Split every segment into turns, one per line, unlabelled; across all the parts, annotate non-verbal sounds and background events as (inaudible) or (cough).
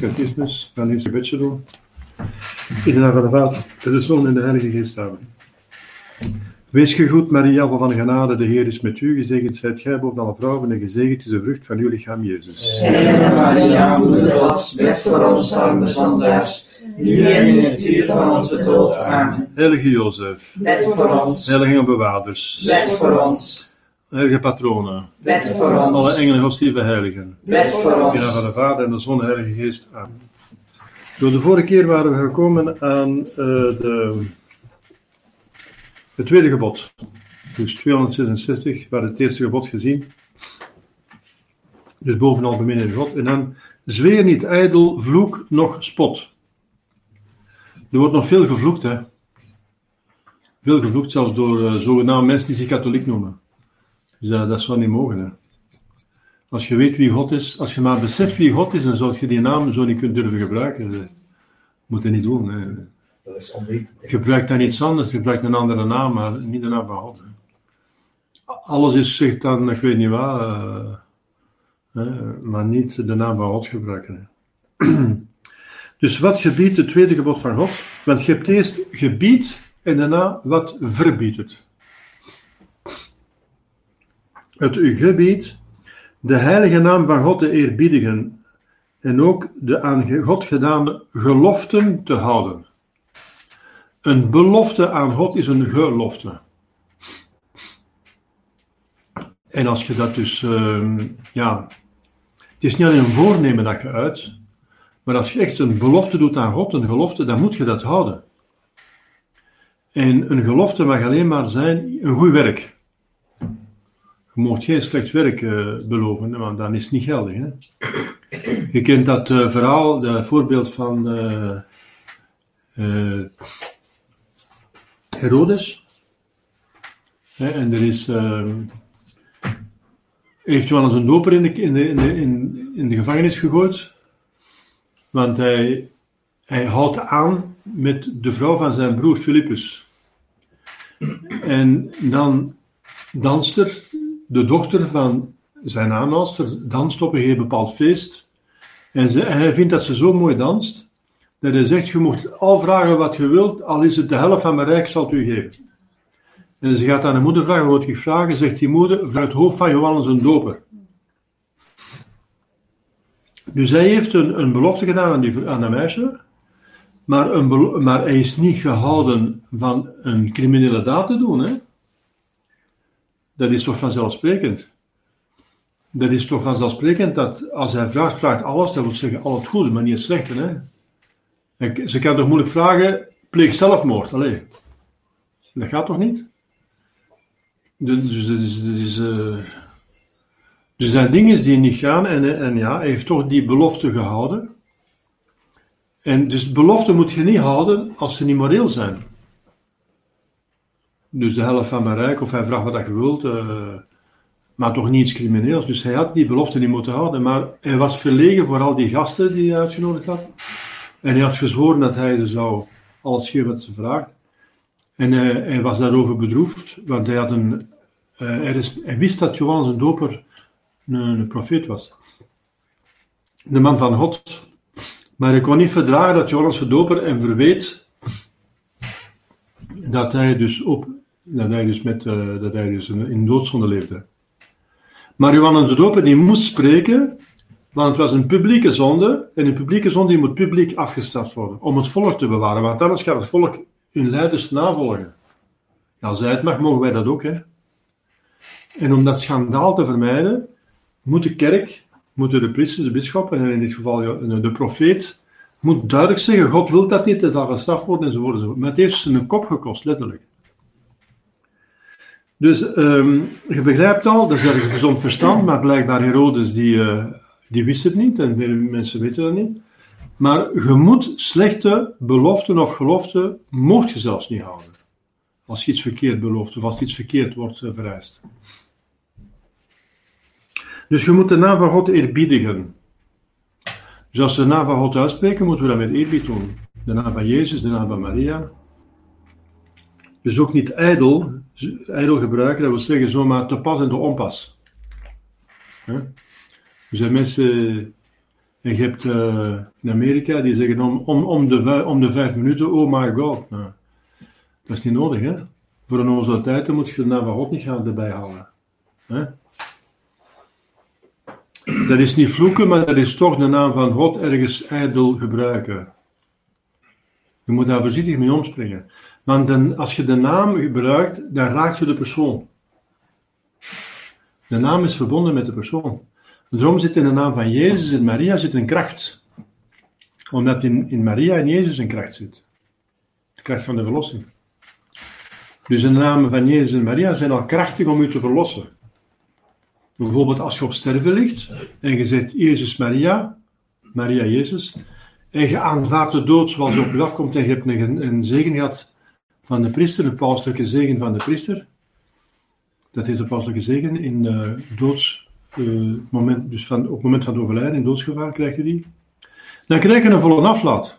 catechismus van gebedje doen. In de naam van de Vader, de Zoon en de Heilige Geest. Amen. Wees gegroet, Maria, van genade, de Heer is met u. Gezegend zijt gij boven alle vrouwen en gezegend is de vrucht van uw lichaam, Jezus.
Heilige Maria, moeder Gods, bid voor ons arme zondaars, nu en in het uur van onze dood. Amen.
Heilige Jozef,
Bid voor ons,
heilige bewaarders,
bid voor ons,
heilige patronen,
bid voor
alle
ons,
engelen, godsdiensten, heiligen.
bid voor
In
ons.
van de Vader en de Zoon Heilige Geest. Amen. Door de vorige keer waren we gekomen aan eh, de, het tweede gebod. Dus 266, we hadden het eerste gebod gezien. Dus bovenal beminnen God. En dan zweer niet ijdel, vloek nog spot. Er wordt nog veel gevloekt, hè. Veel gevloekt, zelfs door zogenaamde mensen die zich katholiek noemen. Dus dat, dat zou niet mogen, hè. Als je weet wie God is, als je maar beseft wie God is, dan zou je die naam zo niet kunnen durven gebruiken. Dat moet je niet doen. Hè.
Dat is onwetend.
Gebruik dan iets anders, gebruik een andere naam, maar niet de naam van God. Hè. Alles is, zegt dan, ik weet niet wat, eh, hè, maar niet de naam van God gebruiken. (clears throat) Dus wat gebiedt het tweede gebod van God? Want je hebt eerst gebied en daarna wat verbiedt het. Het gebied de heilige naam van God te eerbiedigen en ook de aan God gedane geloften te houden. Een belofte aan God is een gelofte. En als je dat dus, ehm, ja, het is niet alleen een voornemen dat je uit, maar als je echt een belofte doet aan God, een gelofte, dan moet je dat houden. En een gelofte mag alleen maar zijn een goed werk. Mag geen slecht werk eh, beloven, want dan is het niet geldig. Hè? (clears throat) Je kent dat eh, verhaal, dat voorbeeld van eh, Herodes. Hè, en er is, heeft Johannes een doper in de, in, in, in de gevangenis gegooid, want hij, hij houdt aan met de vrouw van zijn broer Philippus. En dan danst er de dochter van zijn aanhouster danst op een heel bepaald feest. En, ze, en hij vindt dat ze zo mooi danst, dat hij zegt, je mocht al vragen wat je wilt, al is het de helft van mijn rijk, zal het u geven. En ze gaat aan de moeder vragen, wat ik vragen? Zegt die moeder, voor het hoofd van Johannes een doper. Dus hij heeft een, een belofte gedaan aan, die, aan dat meisje, maar, een, maar hij is niet gehouden van een criminele daad te doen, hè. Dat is toch vanzelfsprekend? Dat is toch vanzelfsprekend dat als hij vraagt, vraagt alles, dat wil zeggen al het goede, maar niet het slechte. Hè? En Ze kan toch moeilijk vragen, pleeg zelfmoord. Allee. Dat gaat toch niet? Dus, dus, dus, dus, eh, dus er zijn dingen die niet gaan en, en ja, hij heeft toch die belofte gehouden. En dus belofte moet je niet houden als ze niet moreel zijn. Dus de helft van mijn rijk, of hij vraagt wat je wilt, eh, maar toch niet iets crimineels. Dus hij had die belofte niet moeten houden, maar hij was verlegen voor al die gasten die hij uitgenodigd had. En hij had gezworen dat hij ze zou alles geven wat ze vraagt. En eh, hij was daarover bedroefd, want hij, had een, eh, hij wist dat Johannes een doper een, een profeet was. De man van God. Maar hij kon niet verdragen dat Johannes de doper hem verweet dat hij dus op, dat hij dus met, eh, dat hij dus in doodzonde leefde. Maar Johannes de Doper die moest spreken, want het was een publieke zonde, en een publieke zonde die moet publiek afgestraft worden, om het volk te bewaren, want anders gaat het volk hun leiders navolgen. Ja, als hij het mag, mogen wij dat ook, hè. En om dat schandaal te vermijden, moet de kerk, moeten de priesters, de bisschoppen, en in dit geval de profeet, moet duidelijk zeggen, God wil dat niet, het zal gestraft worden enzovoort. Maar het heeft ze een kop gekost, letterlijk. Dus ehm, je begrijpt al, dat is een gezond verstand, maar blijkbaar Herodes die, eh, die wist het niet en veel mensen weten dat niet. Maar je moet slechte beloften of geloften, mocht je zelfs niet houden. Als je iets verkeerd belooft of als iets verkeerd wordt eh, vereist. Dus je moet de naam van God eerbiedigen. Dus als we de naam van God uitspreken, moeten we dat met eerbied doen. De naam van Jezus, de naam van Maria. Dus ook niet ijdel, ijdel gebruiken, dat wil zeggen zomaar te pas en te onpas. Er zijn mensen En je hebt in Amerika die zeggen om, om, om, de, om de vijf minuten, oh my god. Nou, dat is niet nodig, hè. Voor een onze tijd moet je de naam van God niet gaan erbij halen. Dat is niet vloeken, maar dat is toch de naam van God ergens ijdel gebruiken. Je moet daar voorzichtig mee omspringen. Want dan, als je de naam gebruikt, dan raakt je de persoon. De naam is verbonden met de persoon. Daarom zit in de naam van Jezus en Maria zit een kracht. Omdat in, in Maria en Jezus een kracht zit. De kracht van de verlossing. Dus de namen van Jezus en Maria zijn al krachtig om u te verlossen. Bijvoorbeeld als je op sterven ligt en je zegt Jezus Maria, Maria Jezus, en je aanvaardt de dood zoals je op je afkomt en je hebt een, zegen gehad van de priester, een pauselijke zegen van de priester. Dat heet de pauselijke zegen in uh, moment, dus van, op het moment van overlijden, in doodsgevaar krijg je die. Dan krijg je een volle aflaat.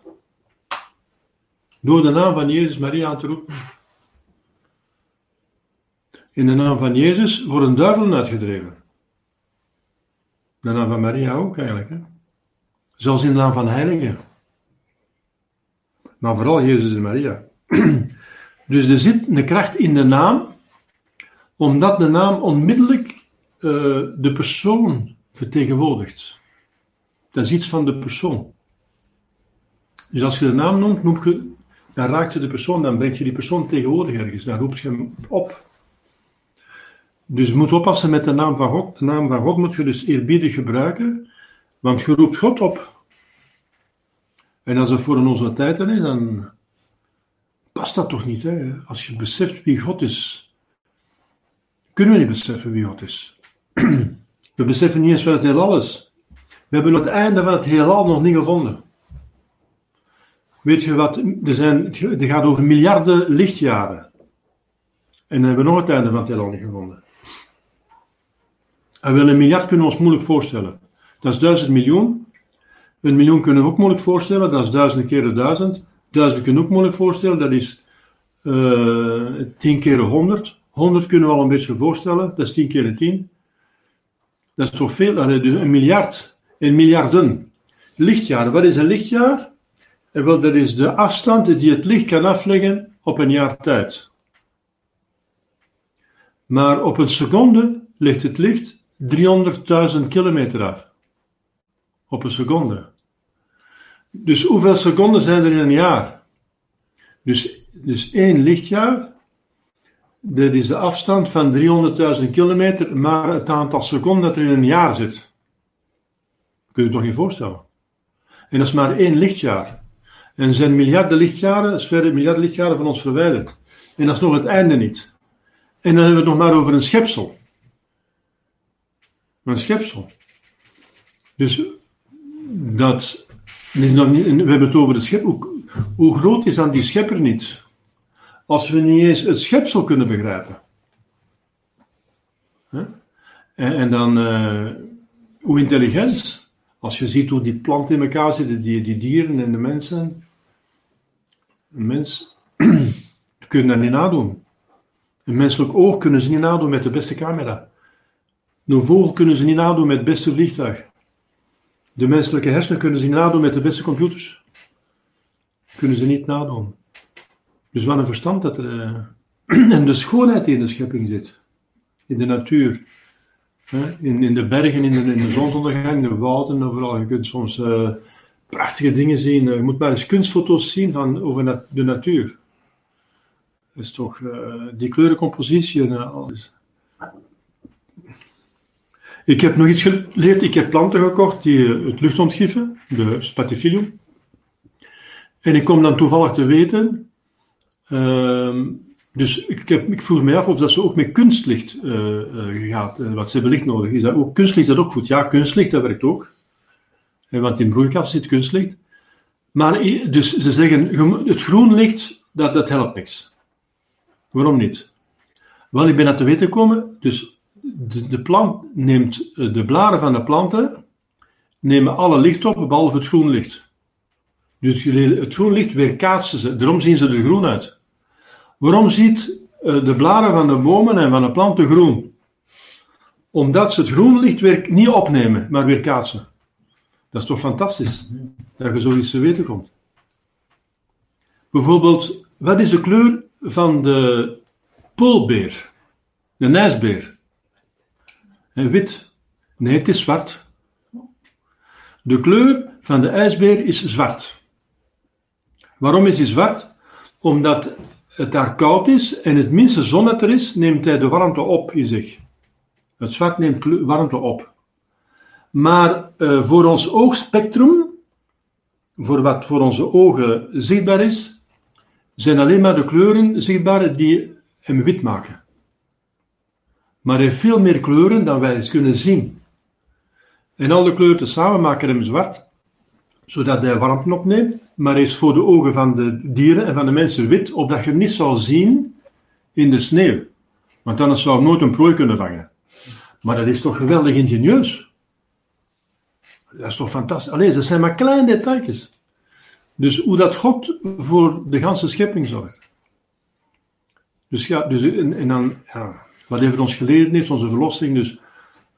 Door de naam van Jezus Maria aan te roepen. In de naam van Jezus worden duivelen uitgedreven. De naam van Maria ook eigenlijk. Hè? Zelfs in de naam van heiligen. Maar vooral Jezus en Maria. (clears throat) Dus er zit een kracht in de naam, omdat de naam onmiddellijk uh, de persoon vertegenwoordigt. Dat is iets van de persoon. Dus als je de naam noemt, noem je, dan raakt je de persoon, dan breng je die persoon tegenwoordig ergens, dan roep je hem op. Dus je moet oppassen met de naam van God. De naam van God moet je dus eerbiedig gebruiken, want je roept God op. En als het voor een onze tijd is, dan past dat toch niet. Hè? Als je beseft wie God is, kunnen we niet beseffen wie God is. (clears throat) We beseffen niet eens wat het heelal is. We hebben het einde van het heelal nog niet gevonden. Weet je wat, er, zijn, het gaat over miljarden lichtjaren. En we hebben nog het einde van het heelal niet gevonden. En wel een miljard kunnen we ons moeilijk voorstellen. Dat is duizend miljoen. Een miljoen kunnen we ook moeilijk voorstellen, dat is duizend keer duizend. Duizend kunnen we ook moeilijk voorstellen, dat is uh, tien keer honderd. Honderd kunnen we al een beetje voorstellen, dat is tien keer tien. Dat is toch veel, dus een miljard, een miljarden. Lichtjaar, wat is een lichtjaar? En wel, dat is de afstand die het licht kan afleggen op een jaar tijd. Maar op een seconde ligt het licht 300.000 kilometer af. Op een seconde. Dus hoeveel seconden zijn er in een jaar? Dus, dus één lichtjaar, dat is de afstand van 300.000 kilometer, maar het aantal seconden dat er in een jaar zit. Kun je je toch niet voorstellen? En dat is maar één lichtjaar. En er zijn miljarden lichtjaren, verder miljarden lichtjaren van ons verwijderd. En dat is nog het einde niet. En dan hebben we het nog maar over een schepsel. Een schepsel. Dus dat is nog niet, we hebben het over de schepper. Hoe, groot is dan die schepper niet? Als we niet eens het schepsel kunnen begrijpen. En, en, dan, uh, hoe intelligent. Als je ziet hoe die planten in elkaar zitten, die, die dieren en de mensen. Een mens, (clears throat) kunnen dat niet nadoen. Een menselijk oog kunnen ze niet nadoen met de beste camera. Een vogel kunnen ze niet nadoen met het beste vliegtuig. De menselijke hersenen kunnen ze niet nadoen met de beste computers. Kunnen ze niet nadoen. Dus wat een verstand dat er. Uh, (clears throat) en de schoonheid die in de schepping zit. In de natuur. In, in de bergen, in de, in de zonsondergang, de wouden, overal. Je kunt soms uh, prachtige dingen zien. Je moet maar eens kunstfoto's zien van, over de natuur. Dat is toch die kleurencompositie en alles. Ik heb nog iets geleerd. Ik heb planten gekocht die het lucht ontgiffen, de spatifilium. En ik kom dan toevallig te weten. Uh, dus ik, heb, ik vroeg me af of dat ze ook met kunstlicht uh, uh, gaat. Wat ze hebben licht nodig. Is dat ook, kunstlicht is dat ook goed? Ja, kunstlicht, dat werkt ook. want in broeikast zit kunstlicht. Maar dus ze zeggen, het groen licht, dat, dat helpt niks. Waarom niet? Wel, ik ben naar te weten gekomen, dus de, de, plant neemt, de blaren van de planten nemen alle licht op, behalve het groen licht. Dus het groen licht weerkaatsen ze, daarom zien ze er groen uit. Waarom ziet de blaren van de bomen en van de planten groen? Omdat ze het groen licht weer niet opnemen, maar weerkaatsen. Dat is toch fantastisch dat je zoiets te weten komt. Bijvoorbeeld, wat is de kleur van de poolbeer? De ijsbeer? En wit. Nee, het is zwart. De kleur van de ijsbeer is zwart. Waarom is hij zwart? Omdat het daar koud is en het minste zon dat er is, neemt hij de warmte op in zich. Het zwart neemt warmte op. Maar uh, voor ons oogspectrum, voor wat voor onze ogen zichtbaar is, zijn alleen maar de kleuren zichtbaar die hem wit maken. Maar heeft veel meer kleuren dan wij eens kunnen zien. En al de kleuren samen maken hem zwart, zodat hij warmte opneemt, maar is voor de ogen van de dieren en van de mensen wit, opdat je niet zal zien in de sneeuw. Want anders zou nooit een prooi kunnen vangen. Maar dat is toch geweldig ingenieus. Dat is toch fantastisch. Alleen, dat zijn maar kleine details. Dus hoe dat God voor de ganse schepping zorgt. Dus ja, dus, en, en dan, ja, wat heeft ons geleerd heeft, onze verlossing. Dus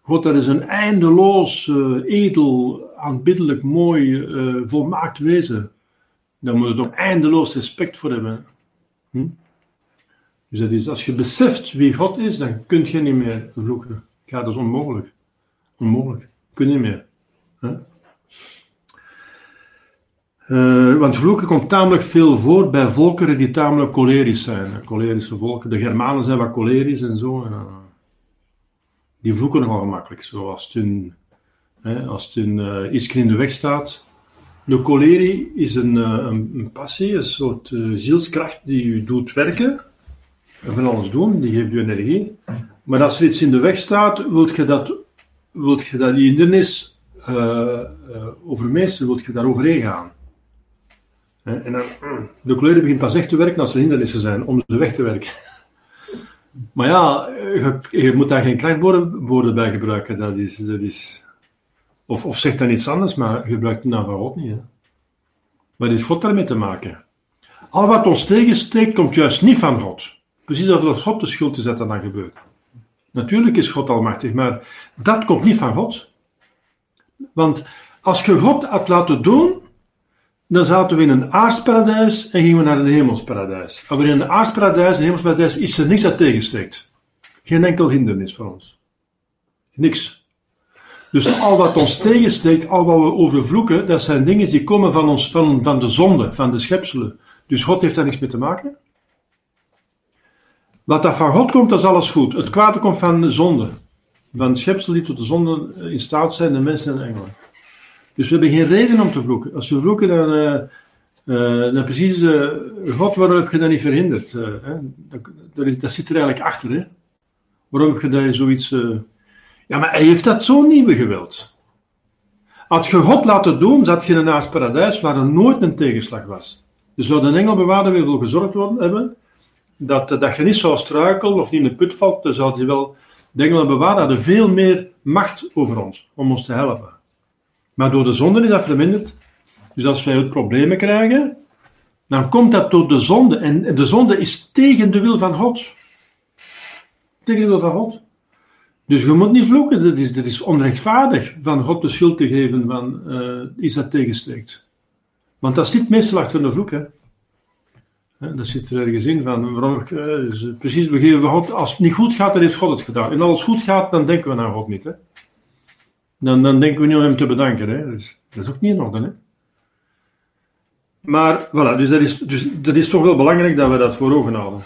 God, dat is een eindeloos, uh, edel, aanbiddelijk, mooi, uh, volmaakt wezen. Daar moet je toch eindeloos respect voor hebben. Hm? Dus dat is, als je beseft wie God is, dan kun je niet meer vloeken. Ja, dat is onmogelijk. Onmogelijk. Kun je niet meer. Uh, want vloeken komt tamelijk veel voor bij volkeren die tamelijk cholerisch zijn. Cholerische volken. De Germanen zijn wat cholerisch en zo. Uh, die vloeken nogal gemakkelijk. Hè, als het uh, iets in de weg staat. De cholerie is een, een, passie, een soort zielskracht die u doet werken. En van alles doen, die geeft u energie. Maar als er iets in de weg staat, wilt je dat, je hindernis overmeesteren, wilt je daar overheen gaan. En dan, mm, de kleuren begint pas echt te werken als er hindernissen zijn, om ze weg te werken. (laughs) Maar ja, je, moet daar geen krachtwoorden bij gebruiken. Dat is, dat is, of, of zeg dan iets anders, maar gebruik de naam van God niet. Hè. Wat heeft God daarmee te maken? Al wat ons tegensteekt, komt juist niet van God. Precies als God de schuld dat dat dan gebeurt. Natuurlijk is God almachtig, maar dat komt niet van God. Want als je God had laten doen, dan zaten we in een aardsparadijs en gingen we naar een hemelsparadijs. Maar in een aardsparadijs en hemelsparadijs is er niks dat tegensteekt. Geen enkel hindernis voor ons. Niks. Dus al wat ons tegensteekt, al wat we overvloeken, dat zijn dingen die komen van, ons, van, de zonde, van de schepselen. Dus God heeft daar niks mee te maken. Wat dat van God komt, dat is alles goed. Het kwade komt van de zonde. Van de schepsel die tot de zonde in staat zijn, de mensen en engelen. Dus we hebben geen reden om te vloeken. Als we vloeken, dan, uh, dan precies uh, God, waarom heb je dat niet verhinderd? Hè? Dat, dat, zit er eigenlijk achter. Hè? Waarom heb je dat zoiets... Ja, maar hij heeft dat zo niet gewild. Had je God laten doen, zat je een naast paradijs waar er nooit een tegenslag was. Dus zou de engelbewaarder weer gezorgd worden hebben dat, dat je niet zou struikelen of niet in de put valt, dan zou je wel, de engelen bewaren hadden veel meer macht over ons, om ons te helpen. Maar door de zonde is dat verminderd. Dus als wij problemen krijgen, dan komt dat door de zonde. En de zonde is tegen de wil van God. Tegen de wil van God. Dus je moet niet vloeken, dat is, dat is onrechtvaardig van God de schuld te geven van uh, iets dat tegensteekt. Want dat zit meestal achter de vloek. Hè. Dat zit er ergens in van, waarom, uh, precies, we geven God, als het niet goed gaat, dan heeft God het gedaan. En als het goed gaat, dan denken we aan God niet. Hè. Dan, dan denken we niet om hem te bedanken. Hè. Dus, dat is ook niet in orde. Hè. Maar, voilà, dus dat, is, dus dat is toch wel belangrijk dat we dat voor ogen houden.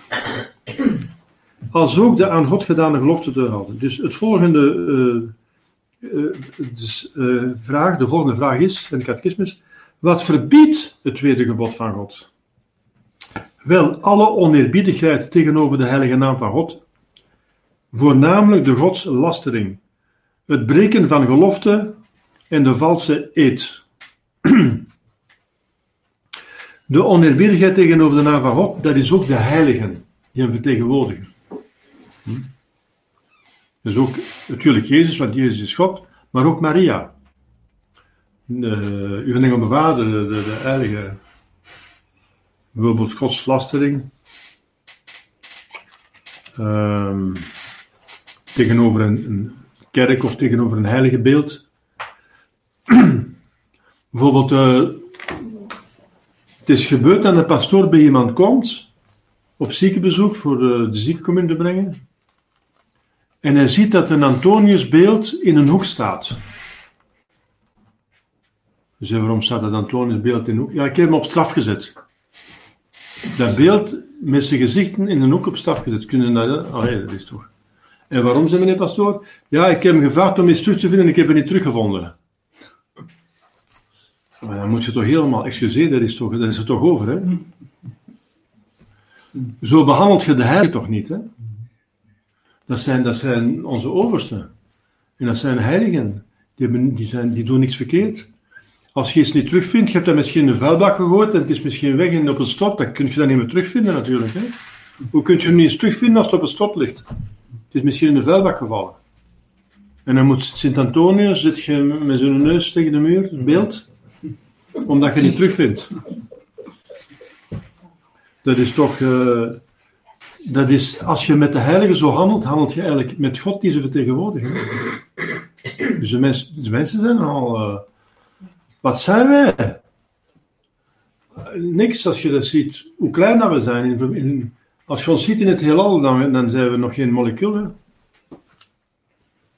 Als ook de aan God gedane gelofte te houden. Dus het volgende uh, uh, dus, vraag, de volgende vraag is, in de catechismus, wat verbiedt het tweede gebod van God? Wel, alle oneerbiedigheid tegenover de heilige naam van God, voornamelijk de godslastering, het breken van gelofte en de valse eed. (clears throat) De oneerbiedigheid tegenover de naam van God, dat is ook de heiligen die. Hm? Dus ook natuurlijk Jezus, want Jezus is God, maar ook Maria. De, uw engel bewaarde, de, de, heilige bijvoorbeeld godslastering, um, tegenover een, een, kerk of tegenover een heilige beeld. (clears throat) bijvoorbeeld, eh, het is gebeurd dat een pastoor bij iemand komt, op ziekenbezoek voor de, de in te brengen. En hij ziet dat een Antoniusbeeld in een hoek staat. Dus waarom staat dat Antoniusbeeld in een hoek? Ja, ik heb hem op straf gezet. Dat beeld met zijn gezichten in een hoek op straf gezet. Kunnen dat, oh nee, dat is toch. En waarom, zei meneer pastoor? Ja, ik heb hem gevraagd om iets terug te vinden en ik heb hem niet teruggevonden. Maar dan moet je toch helemaal excuseren, dat is, toch, dat is er toch over, hè? Zo behandelt je de heilige toch niet, hè? Dat zijn, dat zijn onze oversten. En dat zijn heiligen. Die, die, zijn, die doen niks verkeerd. Als je iets niet terugvindt, je hebt dat misschien een vuilbak gegooid en het is misschien weg en op een stop, dan kun je dat niet meer terugvinden natuurlijk. Hè? Hoe kun je hem niet eens terugvinden als het op een stop ligt? Is misschien in een vuilbak gevallen. En dan moet Sint-Antonius, zit je met zijn neus tegen de muur, beeld, omdat je niet terugvindt. Dat is toch... Uh, dat is, als je met de heiligen zo handelt, handelt je eigenlijk met God die ze vertegenwoordigen. Dus de, mens, de mensen zijn al. Uh, wat zijn wij? Niks als je dat ziet, hoe klein dat we zijn. In, in, als je ons ziet in het heelal, dan, dan zijn we nog geen moleculen.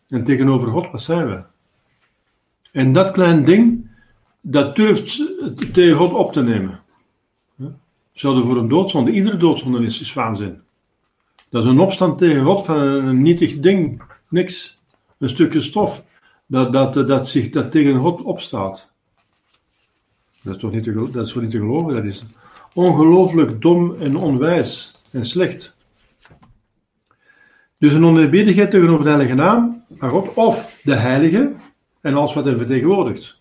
En tegenover God, wat zijn we? En dat klein ding, dat durft tegen God op te nemen. Zouden voor een doodzonde, iedere doodzonde is, waanzin. Dat is een opstand tegen God van een nietig ding, niks. Een stukje stof, dat, dat, dat, zich, dat tegen God opstaat. Dat is toch niet dat is niet te geloven? Dat is ongelooflijk dom en onwijs en slecht. Dus een oneerbiedigheid tegenover de heilige naam van God, of de heilige en alles wat hij vertegenwoordigt.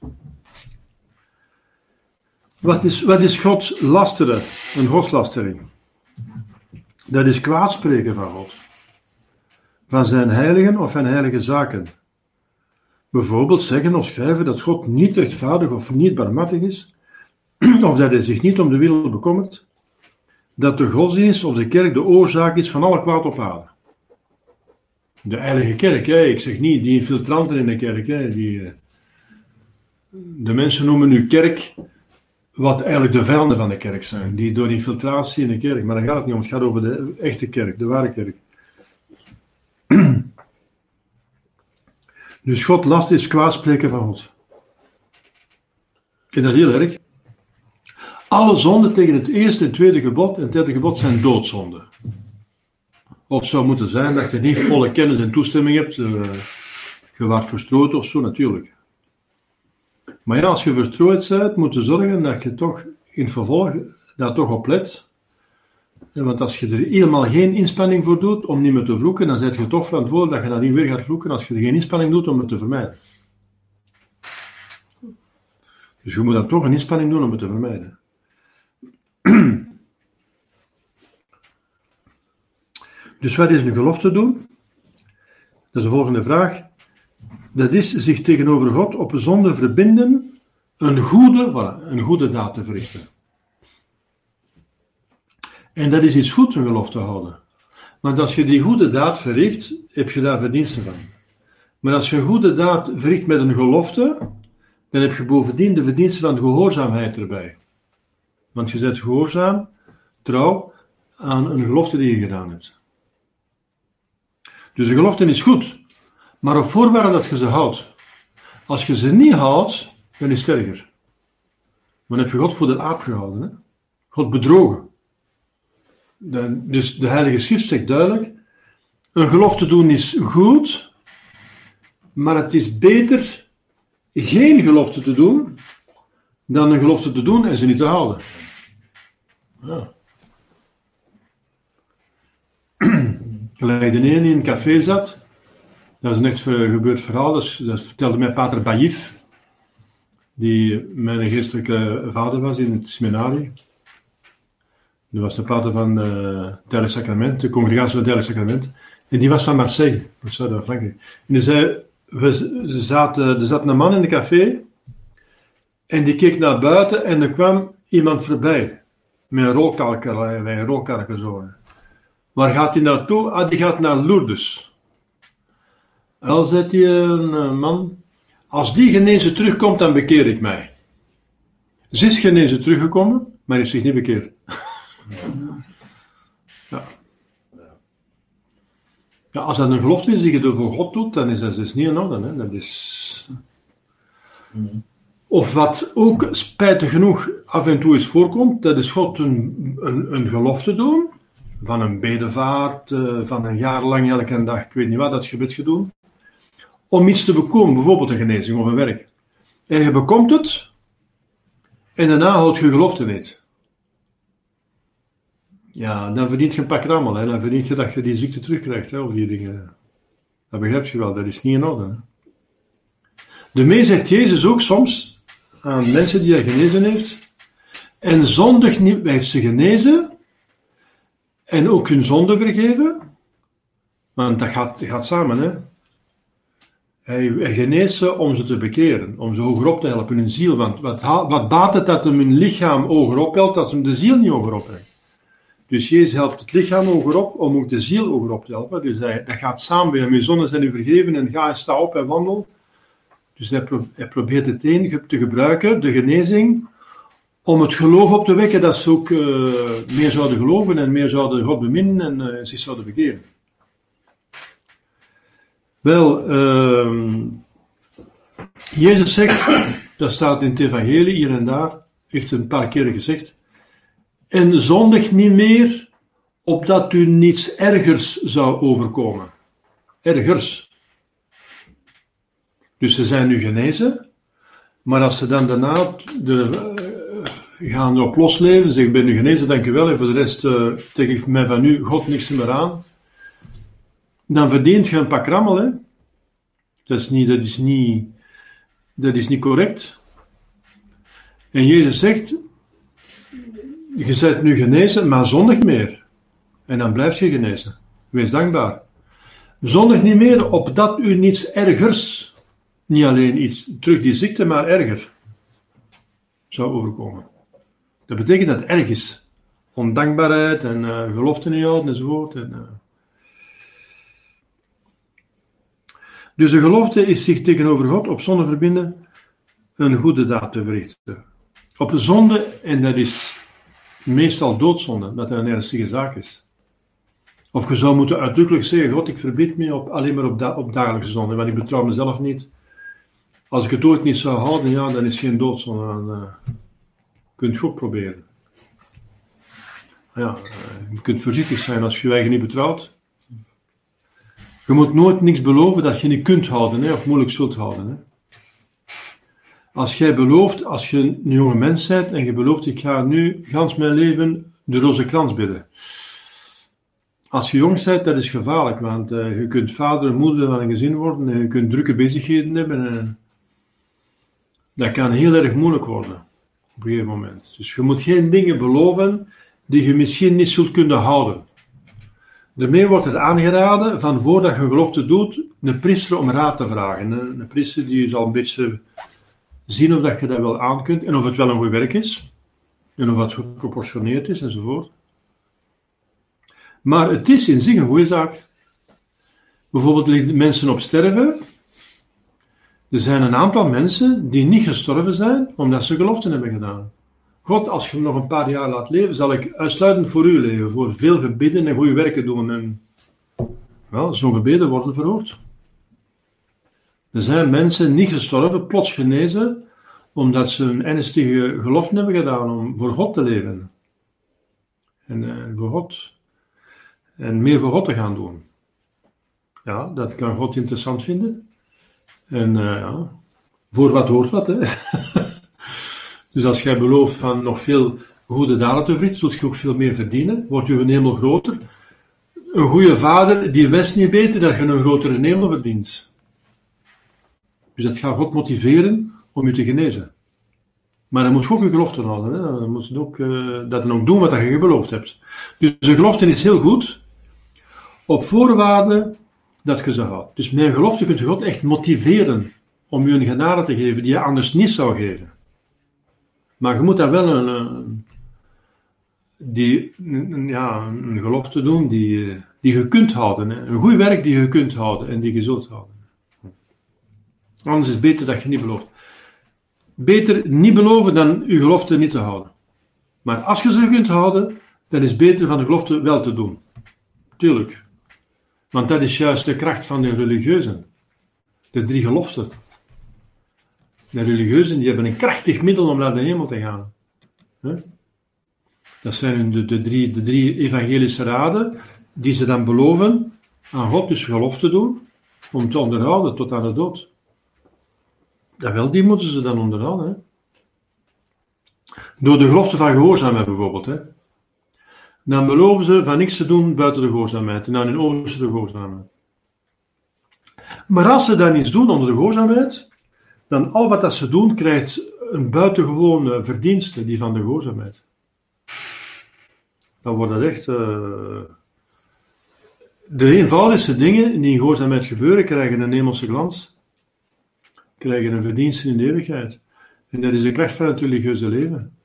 Wat is, wat is Gods lasteren, een godslastering? Dat is kwaadspreken van God. Van zijn heiligen of van heilige zaken. Bijvoorbeeld zeggen of schrijven dat God niet rechtvaardig of niet barmhartig is, (clears throat) of dat hij zich niet om de wereld bekommert, dat de godsdienst of de kerk de oorzaak is van alle kwaad op aarde. De heilige kerk, hè? ik zeg niet die infiltranten in de kerk, hè? Die, eh, de mensen noemen nu kerk wat eigenlijk de vijanden van de kerk zijn, die door infiltratie in de kerk, maar dan gaat het niet om, het gaat over de echte kerk, de ware kerk. (clears throat) Dus God last is kwaadspreken van God. Ik dat heel erg. Alle zonden tegen het eerste en tweede gebod en derde gebod zijn doodzonden. Of zou moeten zijn dat je niet volle kennis en toestemming hebt, uh, je wordt verstrooid of zo, natuurlijk. Maar ja, als je verstrooid bent, moet je zorgen dat je toch in vervolg daar toch op let. Want als je er helemaal geen inspanning voor doet om niet meer te vloeken, dan zet je toch verantwoordelijk dat je dat niet weer gaat vloeken als je er geen inspanning doet om het te vermijden. Dus je moet dan toch een inspanning doen om het te vermijden. Dus wat is een gelofte doen? Dat is de volgende vraag. Dat is zich tegenover God op een zonde verbinden, een goede, voilà, een goede daad te verrichten. En dat is iets goed, een gelofte houden. Want als je die goede daad verricht, heb je daar verdiensten van. Maar als je een goede daad verricht met een gelofte, dan heb je bovendien de verdiensten van gehoorzaamheid erbij. Want je zet gehoorzaam, trouw, aan een gelofte die je gedaan hebt. Dus de gelofte is goed, maar op voorwaarde dat je ze houdt. Als je ze niet houdt, dan is het erger. Dan heb je God voor de aap gehouden. God bedrogen. Dus de Heilige Schrift zegt duidelijk: een gelofte doen is goed, maar het is beter geen gelofte te doen dan een gelofte te doen en ze niet te houden. Ja. (clears throat) Gelijk de ene in een café zat, dat is een echt gebeurd verhaal, dat, dat vertelde mij Pater Baïf, die mijn geestelijke vader was in het seminarie. Dat was de pater van uh, Sacrament, de congregatie van het Sacrament. En die was van Marseille, van Zuid-Frankrijk. En die zei, we zaten, er zat een man in een café, en die keek naar buiten en er kwam iemand voorbij. Met een rolkarker, met een rolkarker zo. Waar gaat hij naartoe? Ah, die gaat naar Lourdes. En dan zegt hij een man, als die genezen terugkomt, dan bekeer ik mij. Ze is genezen teruggekomen, maar heeft zich niet bekeerd. (laughs) Ja. Ja, als dat een gelofte is die je door voor God doet, dan is dat dus niet in orde. Hè? Dat is... Of wat ook spijtig genoeg af en toe eens voorkomt, dat is God een, een, een gelofte doen, van een bedevaart, eh, van een jaar lang elke dag, ik weet niet wat, dat gedaan, om iets te bekomen, bijvoorbeeld een genezing of een werk. En je bekomt het, en daarna houdt je gelofte niet. Ja, dan verdient je een pak rammel, hè. dan verdient je dat je die ziekte terugkrijgt, hè, of die dingen. Dat begrijp je wel, dat is niet in orde. De zegt Jezus ook soms aan mensen die hij genezen heeft, en zondig niet, hij heeft ze genezen, en ook hun zonde vergeven, want dat gaat, gaat samen, hè. Hij geneest ze om ze te bekeren, om ze hogerop te helpen, hun ziel. Want wat, wat baat het dat hem hun lichaam hogerop helpt, als hem de ziel niet hogerop brengt? Dus Jezus helpt het lichaam hogerop, om ook de ziel hogerop te helpen. Dus hij, dat gaat samen hem. Je zonden zijn u vergeven en ga en sta op en wandel. Dus hij, probeert het een te gebruiken, de genezing, om het geloof op te wekken dat ze ook uh, meer zouden geloven en meer zouden God beminnen en uh, zich zouden bekeren. Wel, uh, Jezus zegt, dat staat in het evangelie hier en daar, heeft een paar keren gezegd, en zondig niet meer, opdat u niets ergers zou overkomen. Ergers. Dus ze zijn nu genezen, maar als ze dan daarna de, gaan erop losleven, zeggen ik ben nu genezen, dank u wel, en voor de rest uh, zeg ik mij van u God niks meer aan, dan verdient je een pak rammel, hè. Dat is niet, dat is niet, dat is niet correct. En Jezus zegt, je bent nu genezen, maar zondig meer. En dan blijf je genezen. Wees dankbaar. Zondig niet meer, opdat u niets ergers, niet alleen iets terug die ziekte, maar erger, zou overkomen. Dat betekent dat het erg is. Ondankbaarheid en uh, gelofte niet houden enzovoort. En, uh. Dus de gelofte is zich tegenover God op zonde verbinden, een goede daad te verrichten. Op de zonde, en dat is meestal doodzonde, dat een ernstige zaak is. Of je zou moeten uitdrukkelijk zeggen: God, ik verbied me op, alleen maar op, da op dagelijkse zonde, want ik betrouw mezelf niet. Als ik het ooit niet zou houden, ja, dan is geen doodzonde. Dan uh, kunt ook proberen. Ja, uh, je kunt voorzichtig zijn als je je eigen niet betrouwt. Je moet nooit niks beloven dat je niet kunt houden, hè, of moeilijk zult houden. Hè. Als jij belooft, als je een jonge mens bent en je belooft, ik ga nu gans mijn leven de roze krans bidden. Als je jong bent, dat is gevaarlijk, want uh, je kunt vader en moeder van een gezin worden en je kunt drukke bezigheden hebben. En dat kan heel erg moeilijk worden op een gegeven moment. Dus je moet geen dingen beloven die je misschien niet zult kunnen houden. Daarmee wordt het aangeraden van voordat je gelofte doet, een priester om raad te vragen. Een, priester die zal een beetje zien of dat je dat wel aan kunt en of het wel een goed werk is. En of het geproportioneerd is enzovoort. Maar het is in zich een goede zaak. Bijvoorbeeld liggen mensen op sterven. Er zijn een aantal mensen die niet gestorven zijn omdat ze geloften hebben gedaan. God, als je me nog een paar jaar laat leven, zal ik uitsluitend voor u leven, voor veel gebeden en goede werken doen. En wel, zo'n gebeden worden verhoord. Er zijn mensen niet gestorven, plots genezen, omdat ze een ernstige gelofte hebben gedaan om voor God te leven. En, eh, voor God. En meer voor God te gaan doen. Ja, dat kan God interessant vinden. En ja, voor wat hoort wat, hè. (laughs) Dus als jij belooft van nog veel goede daden te verrichten, zult je ook veel meer verdienen, wordt je hemel groter. Een goede vader, die wist niet beter dat je een grotere hemel verdient. Dus dat gaat God motiveren om je te genezen. Maar dan moet je ook je gelofte houden. Hè? Dan moet je ook, uh, dat dan ook doen wat je beloofd hebt. Dus de gelofte is heel goed, op voorwaarde dat je ze houdt. Dus met gelofte kunt je God echt motiveren om je een genade te geven die je anders niet zou geven. Maar je moet daar wel een, die, ja, een gelofte doen die, die je kunt houden. Een goed werk die je kunt houden en die je zult houden. Anders is het beter dat je niet belooft. beter niet beloven dan uw gelofte niet te houden. Maar als je ze kunt houden, dan is het beter van de gelofte wel te doen. Tuurlijk. Want dat is juist de kracht van de religieuzen. De drie geloften. De religieuzen die hebben een krachtig middel om naar de hemel te gaan. Dat zijn de, de, drie, de drie evangelische raden die ze dan beloven aan God, dus gelofte doen, om te onderhouden tot aan de dood. Ja, wel, die moeten ze dan onderhouden. Door de gelofte van gehoorzaamheid bijvoorbeeld. Dan beloven ze van niks te doen buiten de gehoorzaamheid en aan hun de gehoorzaamheid. Maar als ze dan iets doen onder de gehoorzaamheid, dan al wat dat ze doen krijgt een buitengewone verdienste, die van de gehoorzaamheid. Dan wordt dat echt. Uh... De eenvoudigste dingen die in gehoorzaamheid gebeuren, krijgen een hemelse glans. Krijgen een verdienste in de eeuwigheid. En dat is de kracht van het religieuze leven.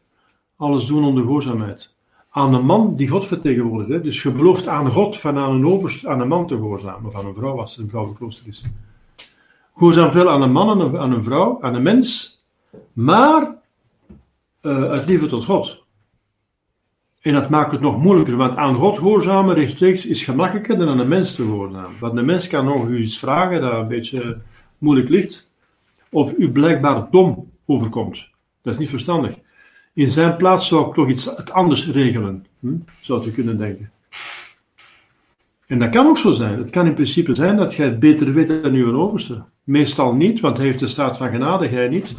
Alles doen onder gehoorzaamheid. Aan een man die God vertegenwoordigt. Dus je belooft aan God van aan een, aan een man te gehoorzamen. Aan een vrouw, als een vrouwenklooster is. Gehoorzaamt wel aan een man, aan een, vrouw, aan een mens. Maar uh, het liefde tot God. En dat maakt het nog moeilijker, want aan God gehoorzamen rechtstreeks is gemakkelijker dan aan een mens te gehoorzamen. Want een mens kan nog iets vragen dat een beetje moeilijk ligt, of u blijkbaar dom overkomt. Dat is niet verstandig. In zijn plaats zou ik toch iets het anders regelen, hm? zou u kunnen denken. En dat kan ook zo zijn. Het kan in principe zijn dat jij het beter weet dan uw overste. Meestal niet, want hij heeft de staat van genade, jij niet.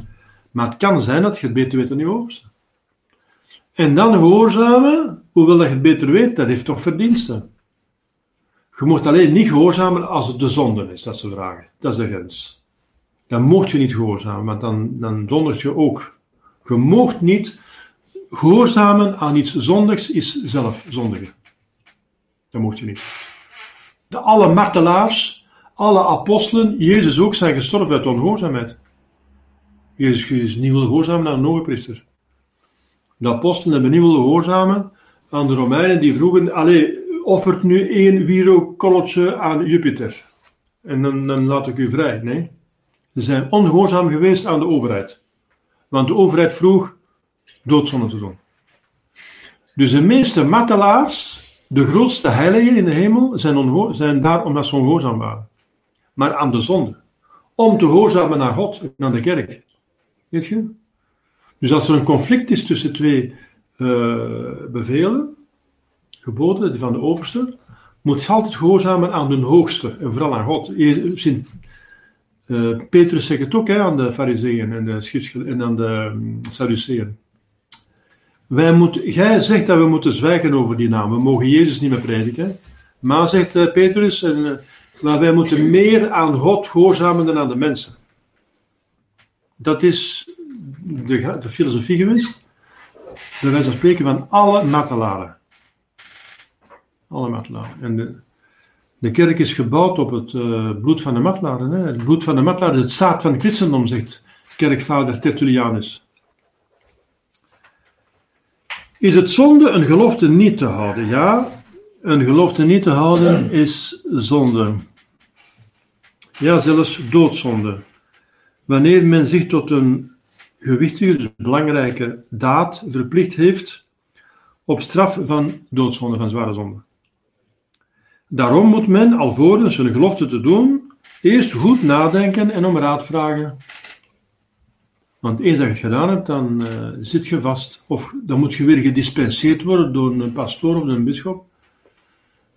Maar het kan zijn dat je het beter weet dan uw overste. En dan gehoorzamen, hoewel dat je het beter weet, dat heeft toch verdiensten. Je moet alleen niet gehoorzamen als het de zonde is, dat ze vragen. Dat is de grens. Dan mocht je niet gehoorzamen, want dan, dan je ook. Je mocht niet gehoorzamen aan iets zondigs, is zelf zondigen. Dat mocht je niet. De alle martelaars, alle apostelen, Jezus ook, zijn gestorven uit ongehoorzaamheid. Jezus is niet willen gehoorzamen naar een priester. De apostelen hebben niet willen gehoorzamen aan de Romeinen die vroegen, allee, offert nu één wierookkolletje aan Jupiter. En dan, dan laat ik u vrij. Nee. Ze zijn ongehoorzaam geweest aan de overheid. Want de overheid vroeg doodzonde te doen. Dus de meeste martelaars, de grootste heiligen in de hemel, zijn, zijn daar omdat ze ongehoorzaam waren. Maar aan de zonde. Om te gehoorzamen naar God en naar de kerk. Weet je? Dus als er een conflict is tussen twee uh, bevelen, geboden van de overste, moet je altijd gehoorzamen aan de hoogste en vooral aan God. Sint uh, Petrus zegt het ook hè, aan de fariseeën en, de en aan de um, Sadduceeën. Wij moeten, jij zegt dat we moeten zwijgen over die naam. We mogen Jezus niet meer prediken. Maar zegt uh, Petrus, en, maar wij moeten meer aan God gehoorzamen dan aan de mensen. Dat is de, de filosofie geweest, bij wijze van spreken, van alle martelaren. Alle martelaren. En de, de kerk is gebouwd op het uh, bloed van de martelaren. Hè? Het bloed van de martelaren is het zaad van het christendom, zegt kerkvader Tertullianus. Is het zonde een gelofte niet te houden? Ja, een gelofte niet te houden is zonde. Ja, zelfs doodzonde. Wanneer men zich tot een gewichtige, dus belangrijke daad verplicht heeft op straf van doodzonde, van zware zonde. Daarom moet men, alvorens een gelofte te doen, eerst goed nadenken en om raad vragen. Want eens dat je het gedaan hebt, dan uh, zit je vast. Of dan moet je weer gedispenseerd worden door een pastoor of een bischop.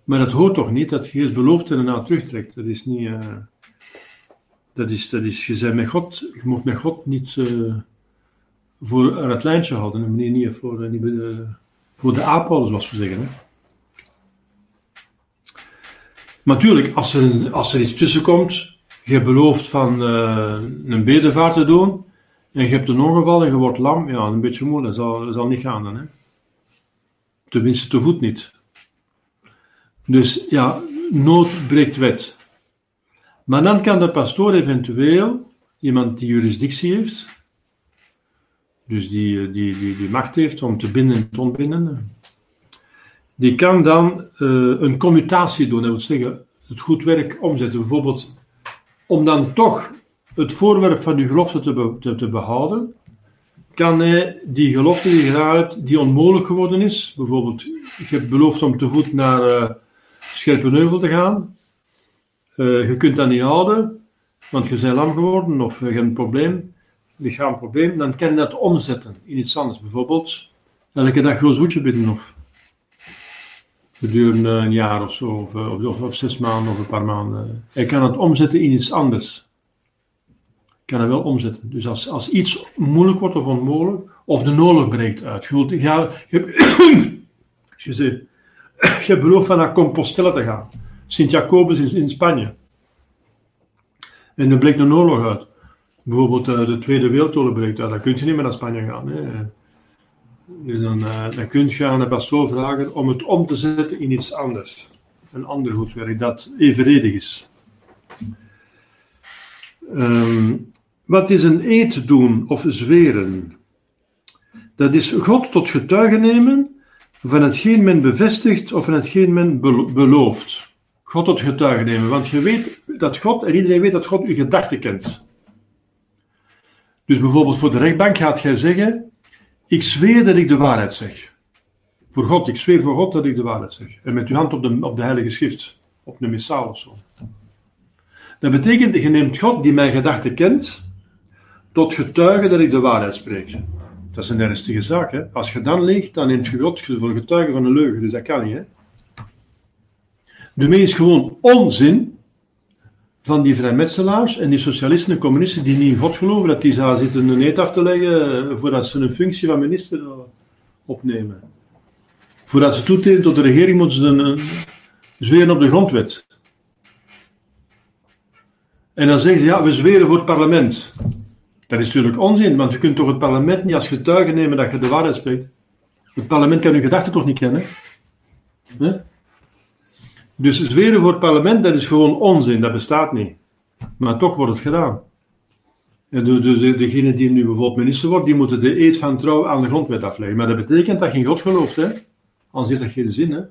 Maar dat hoort toch niet, dat je eerst belooft en daarna terugtrekt. Dat is niet... Uh, dat is, dat is, je, met God, je moet met God niet uh, voor het lijntje houden. En niet, voor, niet voor de aaphouden, zoals we zeggen. Hè. Maar natuurlijk, als er, als er iets tussen komt, je belooft van een bedevaart te doen, en je hebt een ongeval en je wordt lam, ja, een beetje moeilijk, dat zal, zal niet gaan dan. Hè. Tenminste, te voet niet. Dus ja, nood breekt wet. Maar dan kan de pastoor eventueel, iemand die juridictie heeft, dus die, die, die, die macht heeft om te binden en te ontbinden, die kan dan uh, een commutatie doen. Dat wil zeggen, het goed werk omzetten. Bijvoorbeeld, om dan toch het voorwerp van uw gelofte te, te, behouden, kan hij die gelofte die gedaan hebt, die onmogelijk geworden is, bijvoorbeeld, je hebt beloofd om te voet naar uh, Scherpenheuvel te gaan, uh, je kunt dat niet houden, want je bent lam geworden of je hebt een probleem, lichaam probleem, dan kan je dat omzetten in iets anders. Bijvoorbeeld, elke dag groot voetje bidden of gedurende een jaar of zo, of, of, of, zes maanden of een paar maanden. Hij kan het omzetten in iets anders. Kan hij wel omzetten. Dus als, als iets moeilijk wordt of onmogelijk, of de oorlog breekt uit. Je, ja, je, (coughs) (coughs) je, je, belooft van naar Compostela te gaan. Sint-Jacobus in, in Spanje. En dan breekt een oorlog uit. Bijvoorbeeld uh, de Tweede Wereldoorlog breekt uit. Dan kun je niet meer naar Spanje gaan. Hè. Dan, uh, dan kun je aan de pastoor vragen om het om te zetten in iets anders. Een ander goed werk dat evenredig is. Um, wat is een eed doen of zweren? Dat is God tot getuige nemen van hetgeen men bevestigt of van hetgeen men belooft. God tot getuige nemen, want je weet dat God, en iedereen weet dat God uw gedachten kent. Dus bijvoorbeeld voor de rechtbank gaat jij zeggen, ik zweer dat ik de waarheid zeg. Voor God, ik zweer voor God dat ik de waarheid zeg. En met uw hand op de, op de heilige schrift, op een missaal of zo. Dat betekent, je neemt God die mijn gedachten kent, tot getuige dat ik de waarheid spreek. Dat is een ernstige zaak. Hè? Als je dan ligt, dan neemt je God voor getuige van een leugen. Dus dat kan niet. Hè? De meest gewoon onzin van die vrijmetselaars en die socialisten en communisten die niet in God geloven, dat die daar zitten een eet af te leggen voordat ze een functie van minister opnemen. Voordat ze toetreden tot de regering moeten ze een, zweren op de grondwet. En dan zeggen ze, ja, we zweren voor het parlement. Dat is natuurlijk onzin, want je kunt toch het parlement niet als getuige nemen dat je de waarheid spreekt. Het parlement kan uw gedachten toch niet kennen? Dus zweren voor het parlement, dat is gewoon onzin, dat bestaat niet. Maar toch wordt het gedaan. En de, de, degene die nu bijvoorbeeld minister wordt, die moeten de eed van trouw aan de grondwet afleggen. Maar dat betekent dat je in God gelooft, hè? Anders heeft dat geen zin, hè?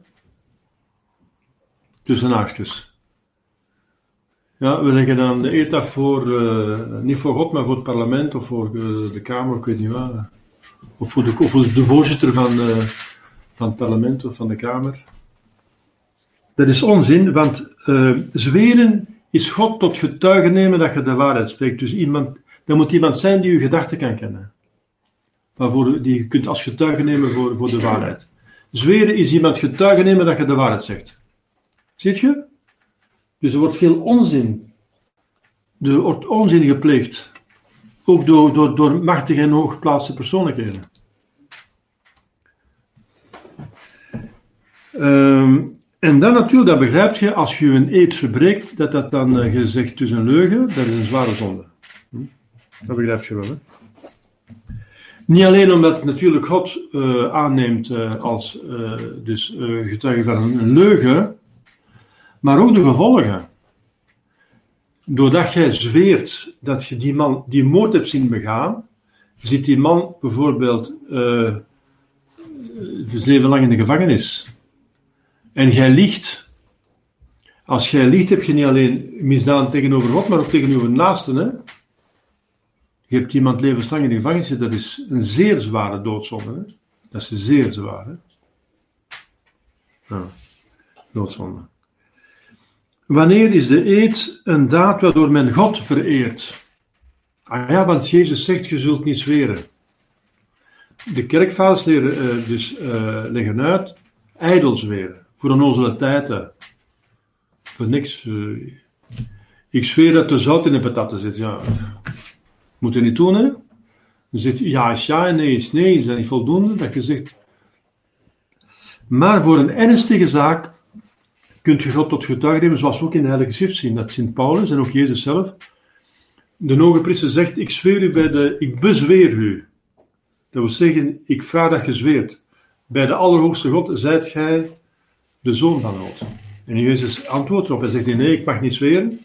Tussen haakjes. Ja, we leggen dan de eet af voor, uh, niet voor God, maar voor het parlement of voor de, de Kamer, ik weet niet waar. Of voor de, of voor de voorzitter van, van het parlement of van de Kamer. Dat is onzin, want zweren is God tot getuige nemen dat je de waarheid spreekt. Dus iemand, er moet iemand zijn die je gedachten kan kennen. Waarvoor, die je kunt als getuige nemen voor, voor de waarheid. Zweren is iemand getuige nemen dat je de waarheid zegt. Ziet je? Dus er wordt veel onzin. Er wordt onzin gepleegd. Ook door, door, door machtige en hooggeplaatste persoonlijkheden. Um, en dan natuurlijk, dat begrijp je, als je een eed verbreekt, dat dat dan uh, gezegd is een leugen, dat is een zware zonde. Hm? Dat begrijp je wel, hè? Niet alleen omdat natuurlijk God uh, aanneemt uh, als dus, getuige van een leugen, maar ook de gevolgen. Doordat jij zweert dat je die man die moord hebt zien begaan, zit die man bijvoorbeeld uh, leven lang in de gevangenis. En jij liegt. Als jij liegt, heb je niet alleen misdaan tegenover God, maar ook tegenover naasten. Hè? Je hebt iemand levenslang in de gevangenis dat is een zeer zware doodzonde. Hè? Dat is zeer zwaar. Hè? Doodzonde. Wanneer is de eed een daad waardoor men God vereert? Ah ja, want Jezus zegt, je zult niet zweren. De kerkvaders leren, uh, dus, uh, leggen uit, ijdel zweren, voor een onnozele tijden. Voor niks. Uh, ik zweer dat er zout in de patatten zit. Ja, moet je niet doen, hè? Je zegt ja is ja en nee is nee, is dat niet voldoende? Dat je zegt. Maar voor een ernstige zaak kunt je God tot getuige nemen, zoals we ook in de Heilige Schrift zien. Dat Sint Paulus en ook Jezus zelf. De hoge zegt, ik zweer u bij de, ik bezweer u. Dat wil zeggen, ik vraag dat je zweert. Bij de Allerhoogste God zijt gij de Zoon van God. En Jezus antwoordt erop. Hij zegt, nee, ik mag niet zweren.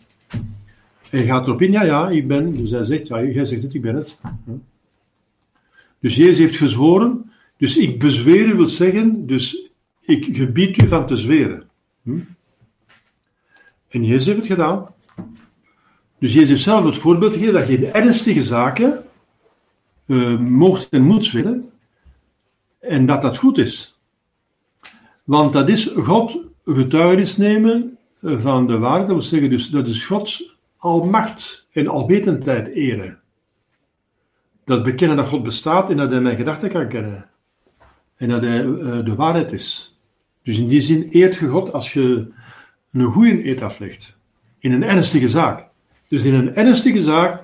En hij gaat erop in, ja, ja, ik ben. Dus hij zegt, ja, jij zegt het, ik ben het. Dus Jezus heeft gezworen. Dus ik bezweer u wil zeggen, dus ik gebied u van te zweren. Hm? En Jezus heeft het gedaan. Dus Jezus heeft zelf het voorbeeld gegeven dat je in ernstige zaken uh, mocht en moet zweren. En dat dat goed is. Want dat is God getuigenis nemen van de waarde. Dat wil zeggen, dus, dat is Gods almacht en alwetendheid eren. Dat bekennen dat God bestaat en dat hij mijn gedachten kan kennen. En dat hij uh, de waarheid is. Dus in die zin eert je God als je een goede eet aflegt. In een ernstige zaak. Dus in een ernstige zaak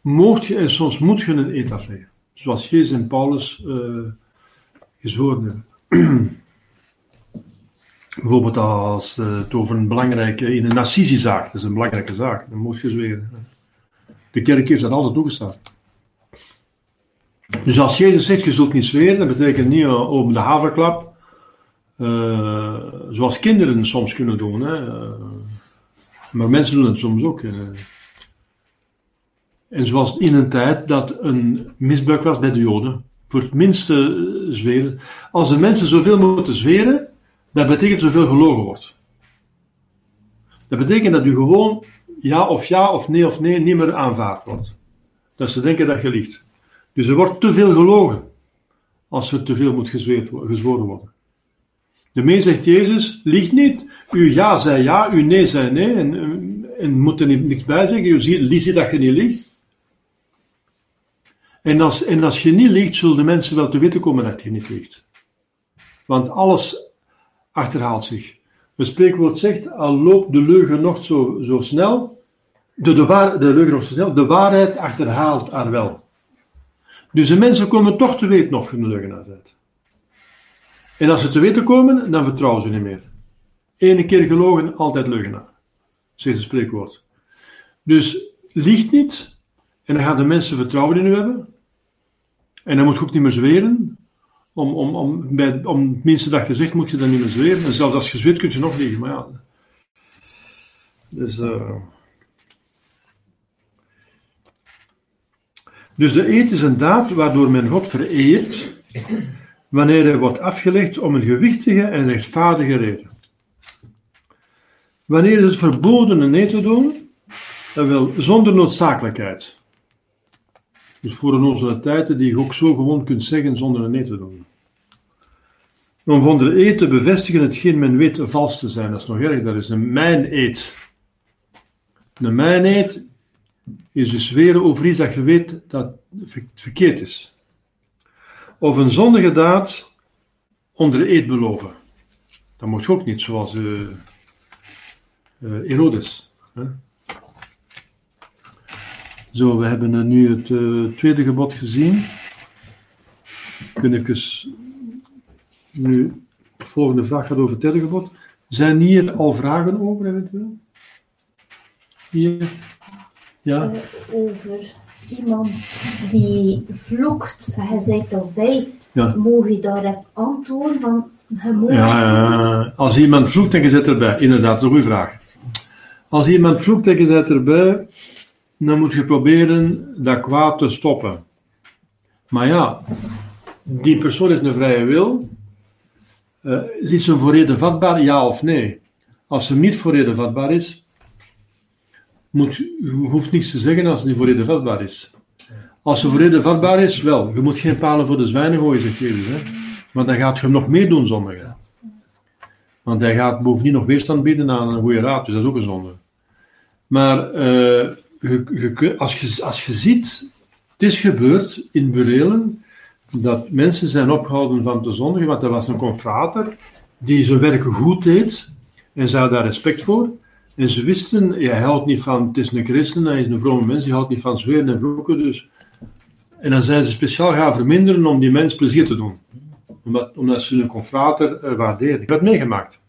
mocht je en soms moet je een eet afleggen. Zoals Jezus en Paulus uh, gezworen hebben. (clears throat) Bijvoorbeeld als het over een belangrijke, in een zaak, dat is een belangrijke zaak, dan moet je zweren. De kerk heeft dat altijd toegestaan. Dus als Jezus zegt, je zult niet zweren, dat betekent niet uh, over de haverklap, uh, zoals kinderen soms kunnen doen. Hè. Uh, maar mensen doen het soms ook. En zoals in een tijd dat een misbruik was bij de Joden. Voor het minste zweren. Als de mensen zoveel moeten zweren, dat betekent zoveel gelogen wordt. Dat betekent dat u gewoon ja of ja of nee of nee niet meer aanvaard wordt. Dat ze denken dat je liegt. Dus er wordt te veel gelogen als er te veel moet gezworen worden. De mens zegt Jezus, liegt niet. Uw ja zei ja, uw nee zei nee. En, en moet er niks bij zeggen. U ziet, dat je niet liegt. En als, en als je niet liegt, zullen de mensen wel te weten komen dat je niet liegt. Want alles achterhaalt zich. Een spreekwoord zegt, al loopt de leugen nog zo, zo snel, de, de, waar, de leugen nog zo snel, de waarheid achterhaalt haar wel. Dus de mensen komen toch te weten of je een leugenaar bent. En als ze te weten komen, dan vertrouwen ze niet meer. Ene keer gelogen, altijd leugenaar. Zegt het spreekwoord. Dus liegt niet, en dan gaan de mensen vertrouwen in u hebben. En dan moet je ook niet meer zweren. Om, om, om, om het minste dat je moet je dan niet meer zweren. En zelfs als je zweert, kun je nog liegen. Maar ja. Dus, uh... dus de eet is een daad waardoor men God vereert wanneer er wordt afgelegd om een gewichtige en rechtvaardige reden. Wanneer is het verboden een nee te doen? Dat wil zonder noodzakelijkheid. Dus voor een onze tijden die je ook zo gewoon kunt zeggen zonder een nee te doen. Om van de eet te bevestigen hetgeen men weet vals te zijn, dat is nog erg, dat is een mijn eet. Een mijn eet is dus weer over iets dat je weet dat verkeerd is of een zondige daad onder de eed beloven. Dat moet je ook niet, zoals uh, Herodes. Hè? Zo, we hebben nu het tweede gebod gezien. Kunnen ik nu, de volgende vraag gaat over het derde gebod. Zijn hier al vragen over eventueel? Hier? Ja?
over iemand die vloekt, hij zegt erbij, ja. mogen je daarop antwoorden van
ja, als iemand vloekt en je zit erbij, inderdaad, een goede vraag. Als iemand vloekt en je zit erbij, dan moet je proberen dat kwaad te stoppen. Maar ja, die persoon heeft een vrije wil. Uh, is ze voor reden vatbaar, ja of nee? Als ze niet voor reden vatbaar is, je hoeft niets te zeggen als het niet voor reden vatbaar is. Als ze reden vatbaar is, wel. Je moet geen palen voor de zwijnen gooien, zegt Jezus. Hè? Maar dan gaat je hem nog meer doen zondigen. Want hij gaat bovendien nog weerstand bieden aan een goede raad, dus dat is ook een zonde. Maar uh, je, als, je, als je ziet, het is gebeurd in Burelen, dat mensen zijn opgehouden van te zondigen, want er was een confrater die zijn werk goed deed en ze daar respect voor. En ze wisten, hij houdt niet van, het is een christen, hij is een vrome mens, hij houdt niet van zweren en vloeken, dus... En dan zijn ze speciaal gaan verminderen om die mens plezier te doen. Omdat, omdat ze een confrater uh, waarderen. Ik heb het meegemaakt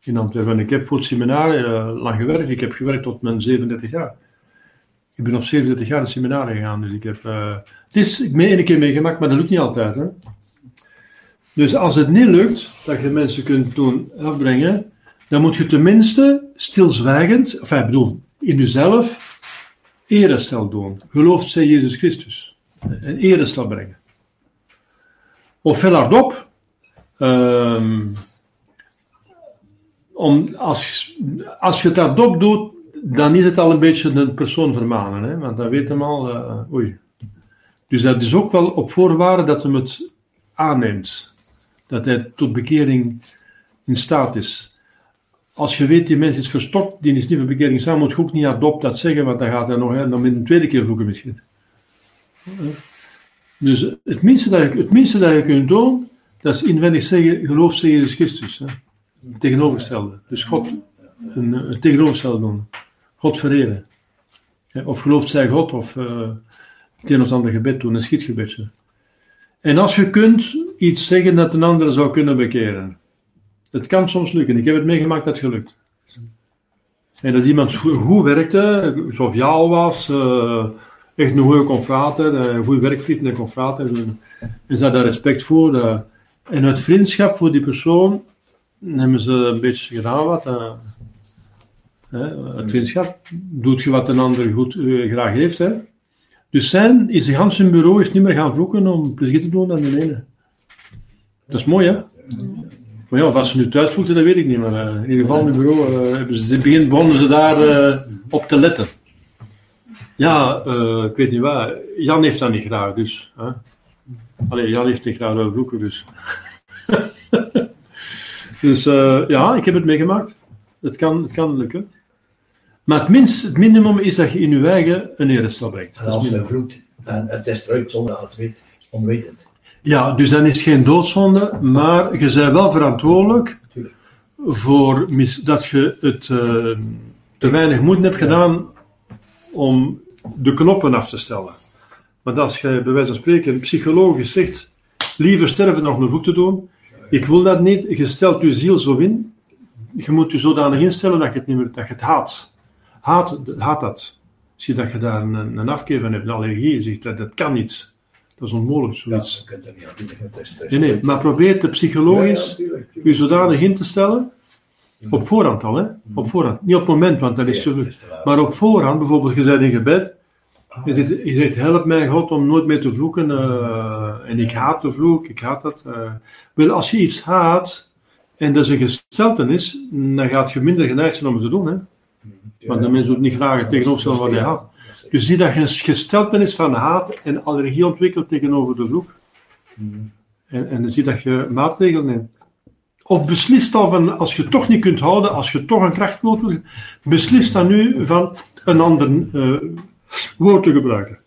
in Antwerpen. Ik heb voor het seminar uh, lang gewerkt. Ik heb gewerkt tot mijn 37 jaar. Ik ben op 37 jaar het seminar gegaan, dus ik heb... Uh, het is, ik één keer meegemaakt, maar dat lukt niet altijd, hè. Dus als het niet lukt, dat je mensen kunt doen afbrengen, dan moet je tenminste stilzwijgend, enfin, ik bedoel, in jezelf, erestel doen. Gelooft zij Jezus Christus. Een erestel brengen. Of veel hardop, um, om, als, als je het hardop doet, dan is het al een beetje een persoon vermanen, hè? want dan weet hem al, uh, oei. Dus dat is ook wel op voorwaarde dat hem het aanneemt. Dat hij tot bekering in staat is. Als je weet, die mens is verstopt, die is niet voor bekering staan, moet je ook niet hardop dat zeggen, want dan gaat hij nog, dan een tweede keer vloeken misschien. Dus het minste dat je, het minste dat je kunt doen, dat is inwendig zeggen, geloof in Jezus Christus. Hè. Tegenovergestelde. Dus God, een, een tegenovergestelde doen. God vereren. Of gelooft zij God, of uh, het een of ander gebed doen, een schietgebedje. En als je kunt iets zeggen dat een ander zou kunnen bekeren. Het kan soms lukken. Ik heb het meegemaakt dat het gelukt. En dat iemand goed werkte, joviaal was, uh, echt een goede confrater, een goede werkvriend en confrater. En ze had daar respect voor. Uh, en uit vriendschap voor die persoon hebben ze een beetje gedaan wat. Het vriendschap doet je wat een ander goed graag heeft. Hè. Dus zijn is de ganse bureau is niet meer gaan vloeken om plezier te doen aan de ene. Dat is mooi, hè? Maar ja, wat ze nu thuis voelden, dat weet ik niet. Maar uh, in ieder geval, in het bureau uh, hebben ze, begin begonnen ze daar uh, op te letten. Ja, ik weet niet waar. Jan heeft dat niet graag, dus. Hè? Allee, Jan heeft niet graag vloeken, dus. (laughs) dus ja, ik heb het meegemaakt. Het kan, het kan lukken. Maar het, minst, het minimum is dat je in je eigen een erestel brengt.
En als je vloekt, dan het is eruit zonder dat het weet, onwetend.
Ja, dus dan is geen doodzonde, maar je bent wel verantwoordelijk voor dat je het uh, te weinig moeite hebt gedaan om de knoppen af te stellen. Maar als je bij wijze van spreken psychologisch zegt, liever sterven nog een voet te doen, ik wil dat niet, je stelt je ziel zo in, je moet je zodanig instellen dat je het, niet meer, dat je het haat. Haat, haat dat. Zie dat je daar een, een afkeer van hebt, een allergie, zegt dat, dat kan niet. Dat is onmogelijk, zoiets.
Ja, kunt niet.
Nee, nee, maar probeer te psychologisch ja, je zodanig in te stellen. Op voorhand al, hè? Op voorhand. Niet op het moment, want dat is zo. Maar op voorhand, bijvoorbeeld, je bent in gebed. Je zegt, je zegt, help mij God om nooit meer te vloeken. Uh, en ik haat de vloek, ik haat dat. Uh. Wel, als je iets haat, en dat is een gesteltenis, dan gaat je minder geneigd zijn om het te doen. Hè? Want de mens doet niet graag het tegenoverstellen wat hij haat. Dus zie dat je een gesteltenis van haat en allergie ontwikkelt tegenover de vloek. En, en dan zie dat je maatregelen neemt. Of beslist al van, als je toch niet kunt houden, als je toch een krachtnood wil, beslis dan nu van een ander uh, woord te gebruiken.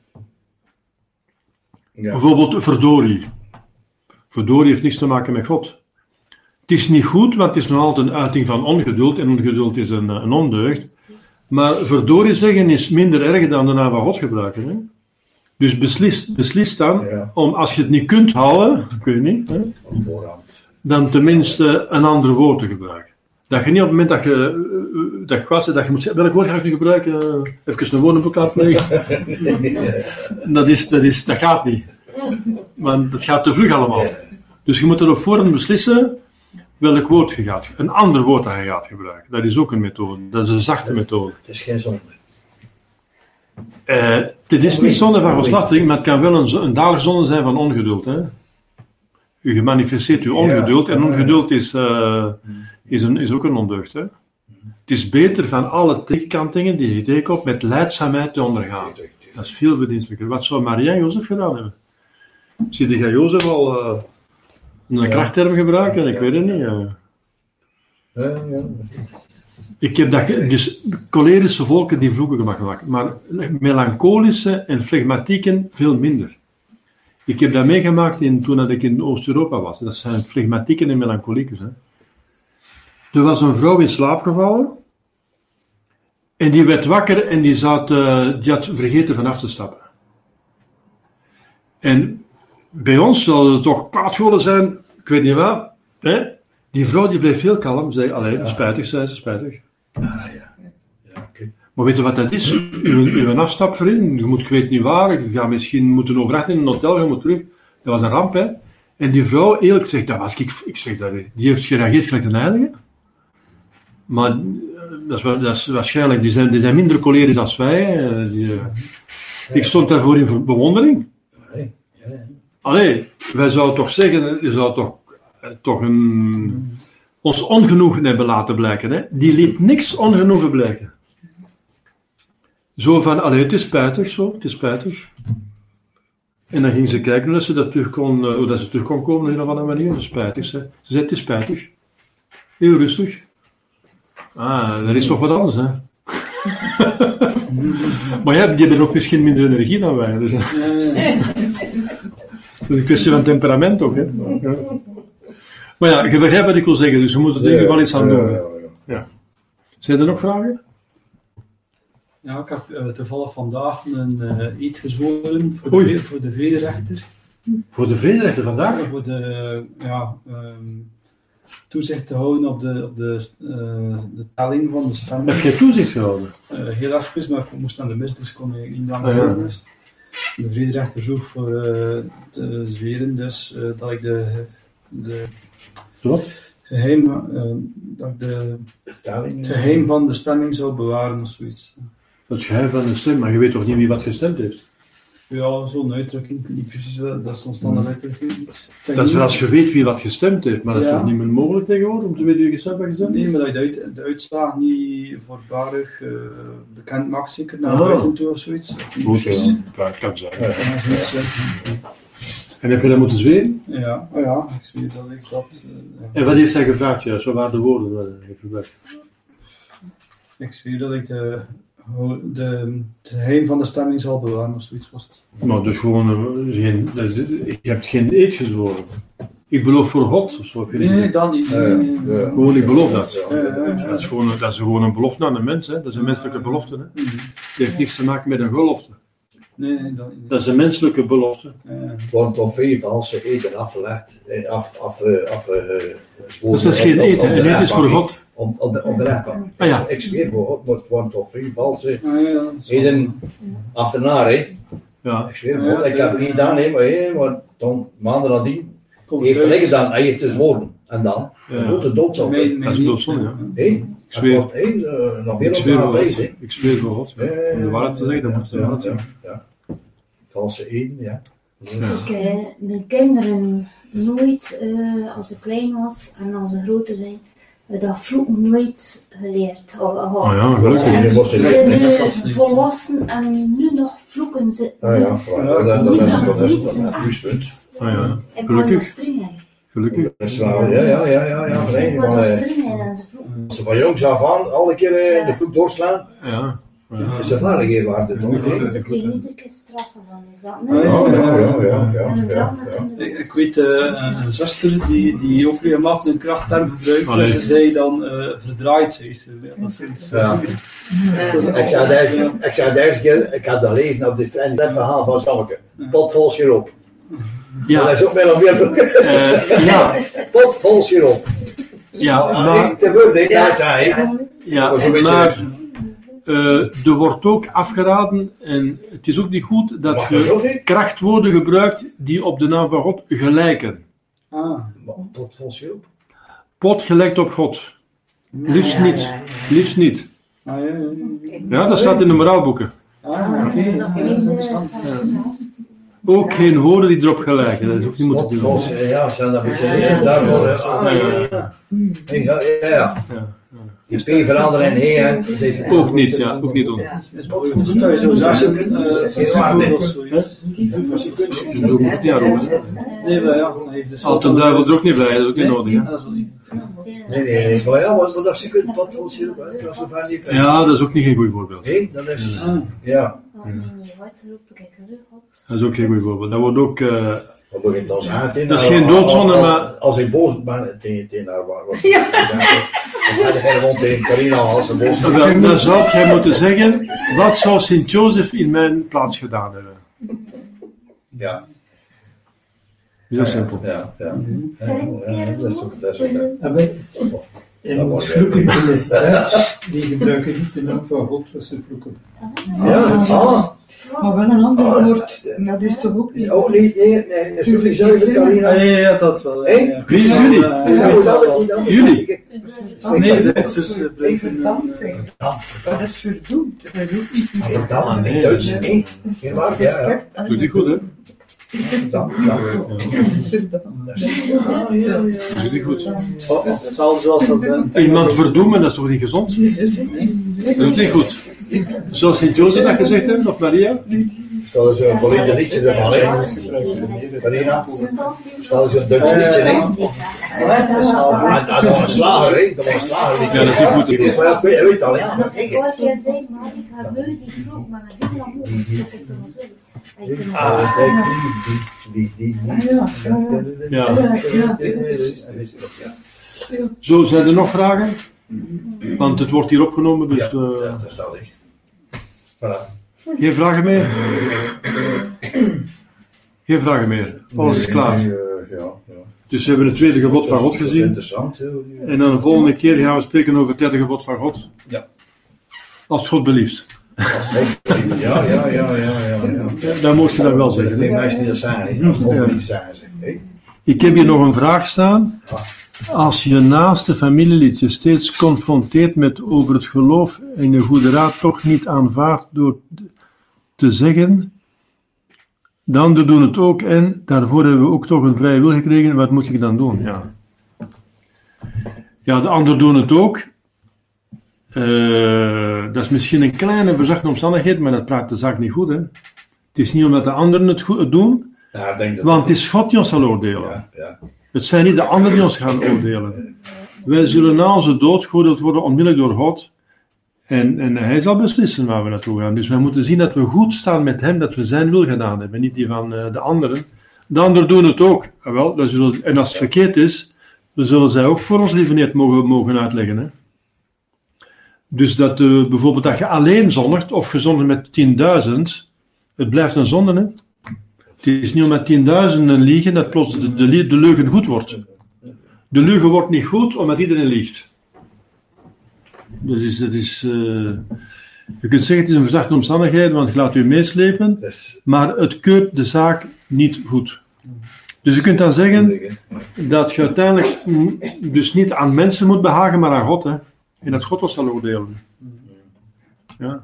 Ja. Bijvoorbeeld verdorie. Verdorie heeft niks te maken met God. Het is niet goed, want het is nog altijd een uiting van ongeduld, en ongeduld is een, een ondeugd. Maar verdorie zeggen is minder erg dan de naam van God gebruiken. Hè? Dus beslis, beslis dan om, als je het niet kunt houden, ik weet niet, hè, dan tenminste een ander woord te gebruiken. Dat je niet op het moment dat je, uh, dat je was, dat je moet zeggen, welk woord ga ik nu gebruiken? Uh, even een woordenboek uitleggen. (laughs) dat, is, dat, is, dat gaat niet. Want dat gaat te vlug allemaal. Dus je moet erop voorhand beslissen welk woord je gaat, een ander woord dat je gaat gebruiken. Dat is ook een methode. Dat is een zachte methode.
Het is geen zonde.
Uh, het is niet zonde van verslachting, maar het kan wel een, een dalige zonde zijn van ongeduld. Hè? U gemanifesteert uw ongeduld en ongeduld is, uh, is, een, is ook een ondeugd. Hè? Het is beter van alle tegenkantingen die je tegenkomt met leidzaamheid te ondergaan. Dat is veel verdienstelijker. Wat zou Maria en Jozef gedaan hebben? Zie je Jozef al uh, een krachtterm gebruiken? Ik weet het niet. Ja. Ja, ja. Ik heb dat, dus cholerische volken die vloeken gemaakt, maar melancholische en flegmatieken veel minder. Ik heb dat meegemaakt in, toen ik in Oost-Europa was. Dat zijn flegmatieken en melancholiekers. Hè. Er was een vrouw in slaap gevallen. En die werd wakker en die, zat, uh, die had vergeten vanaf te stappen. En bij ons zou het toch kwaad geworden zijn, ik weet niet wat. Hè? Die vrouw die bleef heel kalm, zei alleen, ja. spijtig, zei ze, spijtig.
Ah, ja. ja okay.
Maar weet je wat dat is? Uw, uw afstapvriend, je moet, ik weet niet waar, je gaat misschien moeten overnachten in een hotel, je moet terug. Dat was een ramp, hè. En die vrouw, eerlijk gezegd, dat was ik, ik zeg dat, die heeft gereageerd gelijk een heilige. Maar eh, dat is, dat is, waarschijnlijk, die zijn, die zijn minder cholerisch als wij. Die, ik stond daarvoor in bewondering. Allee, wij zouden toch zeggen, je zou toch, toch een, ons ongenoegen hebben laten blijken. Hè? Die liet niks ongenoegen blijken. Zo van, allee, het is spijtig zo, het is spijtig. En dan ging ze kijken hoe ze, dat terug kon, hoe dat ze terug kon komen op een of andere manier. Is spijtig. Ze, ze zei, het is spijtig. Heel rustig. Ah, dat is toch wat anders, hè? (laughs) maar ja, die hebben ook misschien minder energie dan wij. Dus, dat is een kwestie van temperament ook, hè? Ja. Maar ja, je begrijpt wat ik wil zeggen, dus we moeten er in ieder geval iets aan doen. Ja. Zijn er nog vragen?
Ja, ik heb uh, toevallig vandaag een uh, eet gezworen voor de, voor de vrederechter.
Voor de vrederechter vandaag?
Ja, voor de, ja, um, toezicht te houden op de, op de, uh, de telling van de stemmen.
Heb je toezicht gehouden?
heel even, maar ik moest naar de mis, dus kon ik niet langer ah, ja. dus. De vrederechter vroeg voor te zweren, dus dat ik de, de
Wat?
Geheim, dat ik de, het geheim van de stemming zou bewaren of zoiets.
Dat geheim van de stem, maar je weet toch niet wie wat gestemd heeft?
Ja, zo'n uitdrukking, niet precies, dat is zo'n standaard uitdrukking.
Dat is wel als je weet wie wat gestemd heeft, maar dat is
Ja.
toch niet meer mogelijk tegenwoordig om te weten wie gestemd heeft gestemd?
Nee, maar dat je de, uit, de uitslag niet voorbarig eh bekend maakt, zeker naar
Ah.
buiten toe of zoiets.
Goed, ja. Kan zijn.
Ja, zoiets.
En heb je dat moeten zweren?
Ja, oh ja, ik zweer dat ik dat. eh.
En wat heeft hij gevraagd? Ja, zo waren de woorden die hij heeft gebruikt.
Ik zweer dat ik de, de, het geheim van de stemming zal bewaren of zoiets was het.
Nou, dus gewoon, eh, geen, je hebt geen eed gezworen. Ik beloof voor God, of zo heb je
Nee, nee, dat niet. Nee, nee, nee.
Gewoon, ik beloof dat.
Ja, ja, ja.
Dat is, gewoon, dat is gewoon een belofte aan een mens, hè. dat is een menselijke belofte. Hè. Het heeft niks te maken met een gelofte.
Nee, nee, dat
is een menselijke belofte.
Ja.
Want of veel valse eten afgelegd, eh, af, af, eh, af, eh,
Dus dat is geen eten, een eed is voor God.
Om, om de, om de rechtbank.
Ah, ja.
Ik zweer voor God, maar het wordt toch veel valse
Ah,
heden achterna, hè.
Ja.
Ik zweer voor God, ik heb het niet gedaan, hè, maar, hè, maar dan maanden nadien
Komt
heeft hij gedaan, hij heeft gezworen. En dan,
Ja.
een grote dood zal
Dat is
niet,
doodzonde, ja.
Ja.
Het
zweer-
wordt, hé, eh, nog
Ik
heel
zweer
op
voor
bezig.
Ik zweer voor God.
Ja, ja,
Om de waarheid te zeggen, dan moet je de
ja,
waarheid
ja,
zeggen.
ja. Valse eden, ja.
Ik, eh, mijn kinderen nooit, eh, als ik klein was en als ze groter zijn, eh, dat vloeken nooit geleerd. Of, of-
Oh ja, gelukkig.
En
Je
ze zijn
niet-
nu volwassen en nu nog vloeken ze
Ah ja,
niet.
voilà, dat, dat, is, dat is dat een pluspunt.
Ah, ja.
Ik ben nog
Gelukkig.
streng.
Gelukkig.
Dat ja, ja, ja, ja, ja,
Ik nog
maar eh,
en ze vloeken.
als ze van jongs af aan alle keer eh, de voet doorslaan,
Ja. Ja.
het is een vaardigheid waard, het?
Ja.
Ze kregen iedere keer straffen van is dat
ja,
Ja,
niet?
ja, ja, ja, ja,
En
ja, ja.
Ik, ik weet eh, een, een zuster die, die ook regelmatig een krachtterm gebruikt,
Allee.
en ze zei dan eh, verdraaid, zei ze. Ja, dat is iets,
Ja. Ik zei deze, ik zei deze keer, ik had dat lezen op de strand, dat verhaal van Sammeke. Tot vol siroop. Dat
Ja,
is ook meer dan weer.
eh, ja, (laughs)
Tot vol siroop.
Ja,
Ja,
maar,
dat
ja, maar eh, er wordt ook afgeraden, en het is ook niet goed dat je krachtwoorden gebruikt die op de naam van God gelijken.
Ah,
vol siroop.
Pot gelijkt op God. Liefst niet. Liefst niet.
ah ja, ja, ja.
Ja, dat staat in de moraalboeken.
Ah, oké.
Nog
Ja.
Ook geen woorden die erop gelijken. Dat is ook niet moeten doen.
siroop. Ja, zijn dat beetje. Daarvoor. Ah, ja, ja. Ja, ja, ja.
Ja.
Die P veranderen in he, hè. Ze heeft-
Ook niet, ja, ook niet doen.
Dat is bijvoorbeeld dat je zo eh.
Dat doe ik niet aan rozen.
Nee, maar ja, dan heeft dus
Al ten duivel er ook niet bij, dat is ook niet nodig.
Dat is wel niet.
Nee, nee, nee. Maar ja, wat, wat als je kunt, ver niet.
Ja, dat is ook niet geen goed voorbeeld.
Hé, dat is. Ja.
Oh?
Dat is ook geen goed voorbeeld. Dat wordt ook... eh,
zeggen?
Dat is geen doodzonde,
Als-
maar-
Als ik boos ben tegen, haar, ja. zei hij gewoon tegen Carina als ze boos
wel, dan zou jij moeten zeggen, wat zou Sint-Jozef in mijn plaats gedaan hebben?
Ja.
Heel simpel.
Ja, ja. ja, ja, dat is ook, dat ja.
En
Dat
het vloeken in het Duits, die gebruiken niet de naam van God als ze vloeken.
Ja, ah.
Maar wel een ander woord, dat is toch ook niet.
Oh, nee, nee, nee, dat is toch niet zuiver, Carina?
ja, ja, ja, dat wel. ja.
Wie zijn jullie?
Dat
dat, dat?
Jullie?
Nee, de Duitsers eh, blijven... eh.
Ah,
Dat is verdoemd. Dat is ook niet
Maar verdamping, niet Duits, nee. Ja.
Doe die goed, hè?
Dat is- Ah, ja, ja.
Goed.
Oh, oh, Hetzelfde zoals dat... eh,
Iemand verdoemen, dat is toch niet gezond? Dat doet niet goed. Zou Sint-Jozef dat gezegd hebben, of Maria?
Stel eens een volledig liedje ervan, hè? Carina? Stel eens een Duits liedje, hè? Ah, dat was een slager, hè? Dat was een slager.
Ja, dat is niet goed
ik weet- je al, hè?
Ja, dat ik ooit keer zei, maar ik ga beu die vroeg, maar het
Ah,
wel-
kijk,
Zo, zijn er nog vragen? Want het wordt hier opgenomen, dus
Ja,
eh,
dat is hè. Voilà.
geen vragen meer? Geen vragen meer. Alles is klaar.
Eh, Ja, ja.
Dus we hebben het tweede gebod van God gezien.
interessant, hè?
En dan de volgende keer gaan we spreken over het derde gebod van God.
Ja.
Als God belieft.
Ja, ja, ja, ja, ja. Ja.
Ja, dat mocht je dan wel
Dat
zeggen.
vind
hè.
ik meestal niet dat.
Ik heb hier nog een vraag staan. Als je naaste familielid je steeds confronteert met over het geloof en je goede raad toch niet aanvaardt door te zeggen, de anderen doen het ook en daarvoor hebben we ook toch een vrije wil gekregen, wat moet ik dan doen? Ja, ja de anderen doen het ook. Eh, dat is misschien een kleine verzachte omstandigheid, maar dat praat de zaak niet goed. Hè? Het is niet omdat de anderen het goed doen,
Ja, ik denk dat...
want het is God die ons zal oordelen.
Ja, ja.
Het zijn niet de anderen die ons gaan oordelen. Wij zullen na onze dood geoordeeld worden onmiddellijk door God. En, en hij zal beslissen waar we naartoe gaan. Dus wij moeten zien dat we goed staan met hem, dat we zijn wil gedaan hebben, niet die van eh, de anderen. De anderen doen het ook. Ah, wel, dat zullen, en als het verkeerd is, dan zullen zij ook voor ons lieveneerd mogen, mogen uitleggen. Hè? Dus dat eh, bijvoorbeeld dat je alleen zondigt, of gezondigd met 10.000, het blijft een zonde. Hè? Het is niet omdat tienduizenden liegen dat plots de, de, de leugen goed wordt. De leugen wordt niet goed omdat iedereen liegt. Dus is, dat is, eh, je kunt zeggen het is een verzachte omstandigheid, want je laat u meeslepen, maar het keurt de zaak niet goed. Dus je kunt dan zeggen dat je uiteindelijk dus niet aan mensen moet behagen, maar aan God. Hè? En dat God ons zal oordelen. Ja.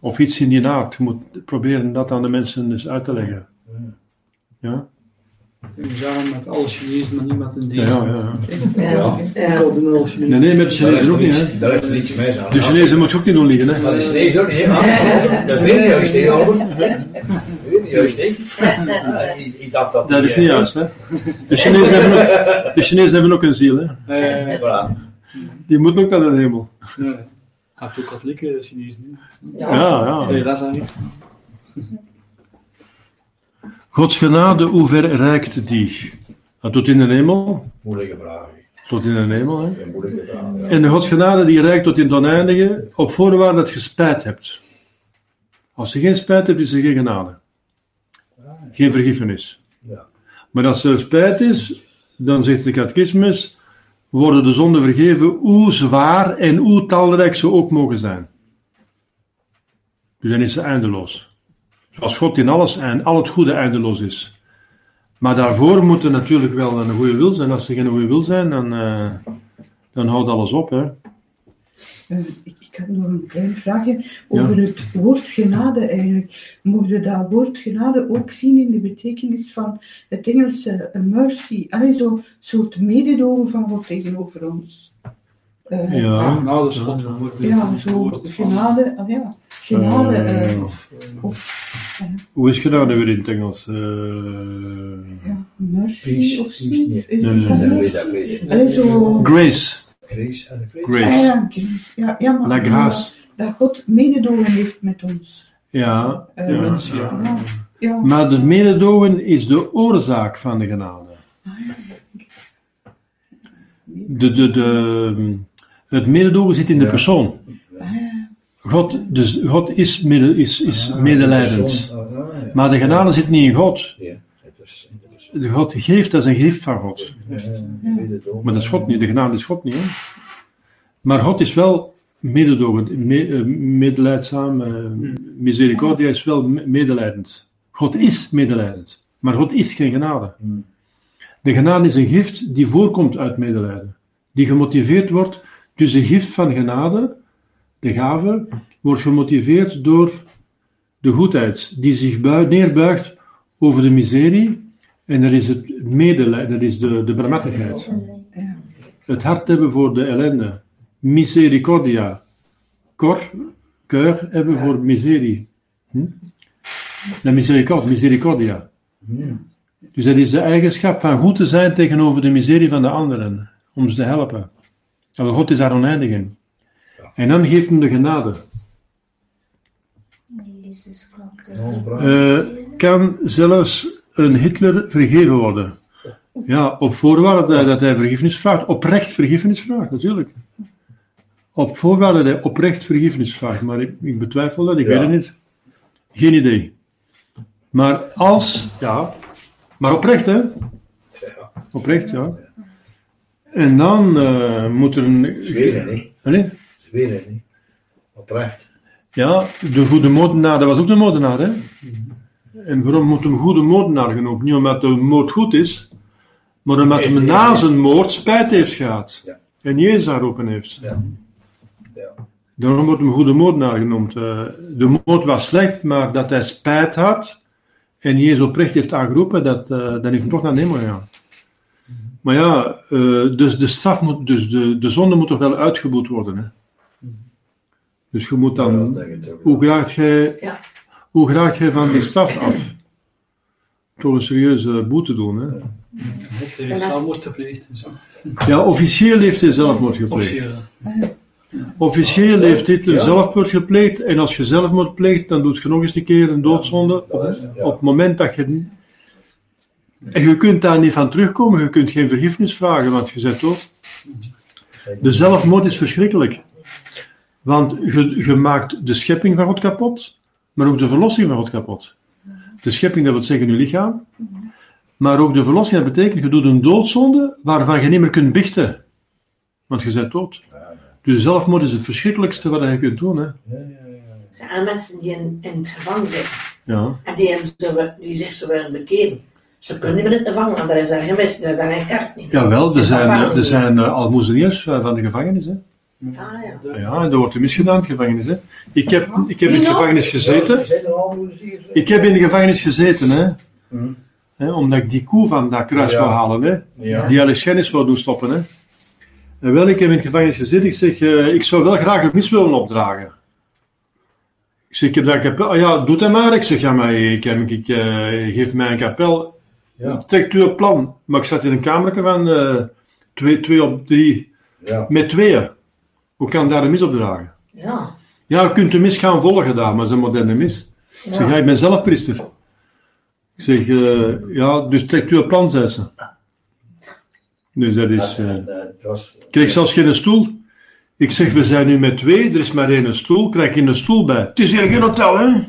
Of iets in die aard. Je moet proberen dat aan de mensen dus uit te leggen. Ja,
We zeggen met alle Chinezen, maar niet met een
ja,
deze.
ja. ja.
ja.
Ik alle Chinezen.
Nee, nee, met de Chinezen ook niet. Hè.
Daar heeft er iets mee aan.
De Chinezen moet je ook niet doen liggen. Hè.
Maar de Chinezen ook niet, hè? Dat is weer niet juist, hè, Albert? Weer niet juist, hè? Ah, ik, ik dacht dat...
Dat is niet
eh,
juist. Hè. De, Chinezen hebben ook, de Chinezen hebben ook een ziel. Hè.
Eh,
Voilà.
Die moeten ook naar de hemel.
ja. Hebt ook katholieke Chinezen.
Ja, ja.
Nee, dat is niet.
Gods genade, hoe ver reikt die? Nou, tot in de hemel.
Moeilijke vraag.
Tot in de hemel. Hè.
Vraag, ja.
En de Gods genade die reikt tot in het oneindige, op voorwaarde dat je spijt hebt. Als je geen spijt hebt, is er geen genade. Geen vergiffenis.
Ja.
Maar als er spijt is, dan zegt de catechismus, worden de zonden vergeven hoe zwaar en hoe talrijk ze ook mogen zijn. Dus dan is ze eindeloos. Zoals God in alles en al het goede eindeloos is. Maar daarvoor moet er natuurlijk wel een goede wil zijn. Als er geen goede wil zijn, dan, eh, dan houdt alles op. Hè.
Ik heb nog een klein vraagje over het woord genade eigenlijk. Mocht je dat woord genade ook zien in de betekenis van het Engelse eh, mercy? Allee, zo'n soort mededogen van God tegenover ons. Eh,
Ja.
Ja, nou, dat is God. het
Ja, zo genade, ah ja, genade,
Eh,
Of,
of
Hoe is gedaan weer in het Engels? Eh,
ja, mercy
Peace,
of zoiets.
nee, nee,
dat
nee.
Allee, zo...
grace.
Grace en de.
Grace.
Ah ja, grace. Ja, ja, maar,
La grâce.
Dat God mededogen heeft met ons.
Ja,
Eh,
ja,
mensen,
ja.
Ja, ja.
Maar de mededogen is de oorzaak van de genade. De, de, de, het mededogen zit in de persoon.
Ah.
God, dus God is, mede, is, is
Ah,
medelijdend.
Ah, ah.
Maar de genade zit niet in God.
Ja, het is.
De God geeft, dat is een gift van God. Maar dat is God niet, de genade is God niet. Hè? Maar God is wel mededogend, me, eh, medelijdzaam, eh, misericordia is wel me- medelijdend. God is medelijdend, maar God is geen genade.
Hmm.
De genade is een gift die voorkomt uit medelijden, die gemotiveerd wordt, dus de gift van genade, de gave, wordt gemotiveerd door de goedheid, die zich bui- neerbuigt over de miserie, en er is het medelijden, dat is de, de barmhartigheid het hart hebben voor de ellende. Misericordia. Cor, keur hebben voor miserie. Hm? La miséricorde, misericordia. Dus dat is de eigenschap van goed te zijn tegenover de miserie van de anderen, om ze te helpen. Maar God is daar oneindig in. En dan geeft hem de genade. Eh, kan zelfs een Hitler vergeven worden? Ja, op voorwaarde dat- dat hij vergiffenis vraagt. Oprecht vergiffenis vraagt, natuurlijk. Op voorwaarde dat hij oprecht vergiffenis vraagt. Maar ik, ik betwijfel dat, ik
Ja.
weet het niet. Geen idee. Maar als, ja, maar oprecht hè.
Ja,
Oprecht, ja. En dan eh, moet er een...
Zweden, hè?
Allee?
Zweden, hè? Oprecht.
Ja, de goede moordenaar, dat was ook de moordenaar, hè? En waarom moet hem goede moordenaar genoemd? Niet omdat de moord goed is, maar omdat hij na zijn moord spijt heeft gehad.
Ja.
En Jezus aanroepen heeft.
Ja. Ja.
Daarom wordt hem goede moordenaar genoemd. Eh, de moord was slecht, maar dat hij spijt had en Jezus oprecht heeft aangeroepen, dat, eh dan heeft hij toch naar de hemel gegaan. Maar ja, eh, dus de straf moet, dus de, de zonde moet toch wel uitgeboet worden, hè? Dus je moet dan, hoe graag jij,
Ja.
Hoe graag jij van die straf af? Toch een serieuze boete doen, hè?
En
zelfmoord gepleegd. en zo.
Ja, officieel heeft hij zelfmoord gepleegd.
Officieel.
Officieel heeft Hitler zelfmoord gepleegd. En als je zelfmoord pleegt, dan doet je nog eens een keer een doodzonde. Op het moment dat je... En je kunt daar niet van terugkomen. Je kunt geen vergiffenis vragen, want je bent dood. De zelfmoord is verschrikkelijk. Want je, je maakt de schepping van God kapot, maar ook de verlossing van God kapot. De schepping, dat wil zeggen je lichaam. Maar ook de verlossing, dat betekent, je doet een doodzonde waarvan je niet meer kunt bichten. Want je bent dood. Dus zelfmoord is het verschrikkelijkste wat je kunt doen. Hè?
zijn aan mensen die in, in het gevangen zitten.
Ja.
En die, zo, die zich zo willen bekeren. Ze kunnen niet meer in het gevangen, want er is daar geen wist, er is daar geen kaart niet.
Jawel, er zijn, er zijn uh, almoezeniers uh, van de gevangenis. Hè?
Ah ja.
Ja, en dat wordt er misgedaan in de gevangenis. Hè? Ik heb, ik heb in de gevangenis gezeten.
Er
Ik heb in de gevangenis gezeten, hè?
Hm.
Hè, omdat ik die koe van dat kruis
Ja.
wou halen, hè?
Ja.
die Alexenis wou doen stoppen. Hè? En wel, ik heb in de gevangenis gezeten. Ik zeg, eh, ik zou wel graag een mis willen opdragen. Ik zeg, ik heb daar een kapel. Ah ja, doe dat maar. Ik zeg, ja, maar ik, heb, ik eh, geef mij een kapel.
Ja.
Trekt u een plan. Maar ik zat in een kamertje van eh, twee, twee op drie.
Ja.
Met tweeën. Hoe kan ik daar een mis opdragen?
Ja.
Ja, je kunt de mis gaan volgen daar, maar dat is een moderne mis. Ik zeg, ja, ik ben zelf priester. Ik zeg, eh, ja, dus trekt u een plan, zei ze. Dus dat is... eh, ik kreeg zelfs geen stoel. Ik zeg, we zijn nu met twee, er is maar één stoel, krijg je een stoel bij. Het is hier geen hotel, hè?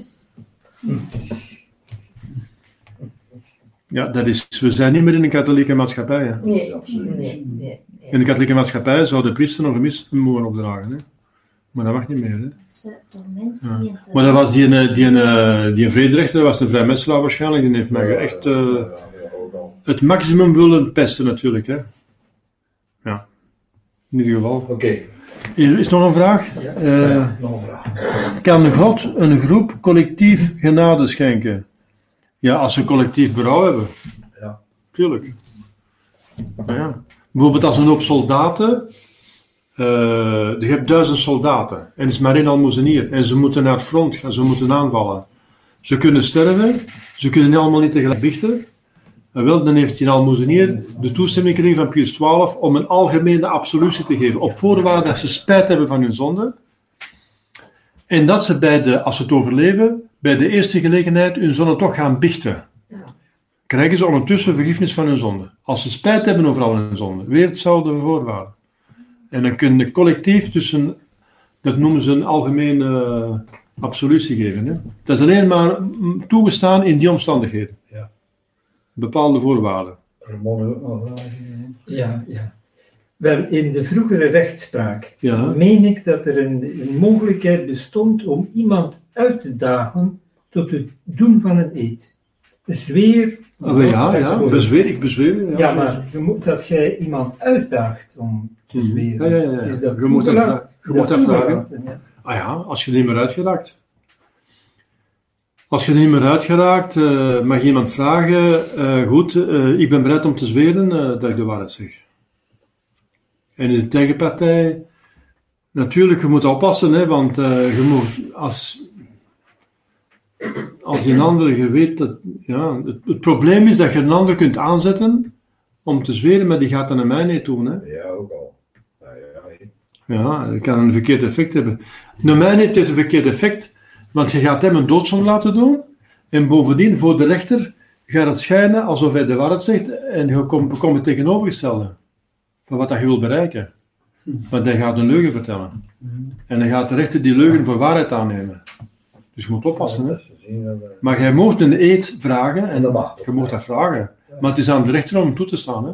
Ja, dat is, we zijn niet meer in een katholieke maatschappij. Hè.
Nee,
Absoluut.
nee, nee.
In de katholieke maatschappij zou de priester nog een mis mogen opdragen. Hè. Maar dat mag niet meer. Hè.
Ze- door mensen
Ja.
die eh,
Maar dat was die, een- die, een- die een vrederechter, dat was een vrijmetselaar waarschijnlijk, die heeft mij echt eh,
ja, ja,
het maximum willen pesten natuurlijk. Hè. Ja, in ieder geval.
Oké,
Hier is nog een vraag. Eh,
nog een vraag.
kan God een groep collectief genade schenken? Ja, als ze collectief berouw hebben.
Ja.
Tuurlijk. Nou ja. Bijvoorbeeld als een hoop soldaten. eh, je hebt duizend soldaten. En is maar één almoezenier. En ze moeten naar het front gaan. Ze moeten aanvallen. Ze kunnen sterven. Ze kunnen allemaal niet tegelijk bichten. En wel, dan heeft die almoezenier de toestemming gekregen van Pius XII om een algemene absolutie te geven. Op voorwaarde dat ze spijt hebben van hun zonde. En dat ze bij de, als ze het overleven, bij de eerste gelegenheid hun zonde toch gaan bichten. Krijgen ze ondertussen vergiffenis van hun zonde. Als ze spijt hebben over al hun zonde. Weer hetzelfde voorwaarde. En dan kunnen de collectief tussen, dat noemen ze een algemene eh, absolutie geven. Hè? Dat is alleen maar toegestaan in die omstandigheden.
Ja.
Bepaalde voorwaarden.
Een?
Ja, ja. Wel, in de vroegere rechtspraak
Ja.
meen ik dat er een, een mogelijkheid bestond om iemand uit te dagen tot het doen van een eed. Zweer.
Oh, ja, ja, bezweer, ik bezweer.
Ja, maar je moet, dat jij iemand uitdaagt om te
Mhm.
zweren.
Ja, ja, ja, ja.
Is dat
Je moet dat je moet
dat
vragen.
ja?
Ah ja, als je er niet meer uit geraakt. Als je er niet meer uit geraakt, eh, mag iemand vragen, eh, goed, eh, ik ben bereid om te zweren eh, dat ik de waarheid zeg. En in de tegenpartij, natuurlijk, je moet oppassen, hè, want eh, je moet, als, als die ander, je weet dat, ja, het, het probleem is dat je een ander kunt aanzetten om te zweren, maar die gaat dan naar mij niet doen. Hè.
Ja, ook al. Ja, ja, ja.
Ja, dat kan een verkeerd effect hebben. Naar mij heeft het een verkeerd effect, want je gaat hem een doodsom laten doen, en bovendien, voor de rechter, gaat het schijnen alsof hij de waarheid zegt, en je komt, het tegenovergestelde van wat dat je wil bereiken. Want hij gaat een leugen vertellen. En dan gaat de rechter die leugen voor waarheid aannemen. Dus je moet oppassen. Hè?
Dat dat,
Maar jij mocht een eed vragen,
En dat
je mocht dat vragen. Maar het is aan de rechter om toe te staan. Hè?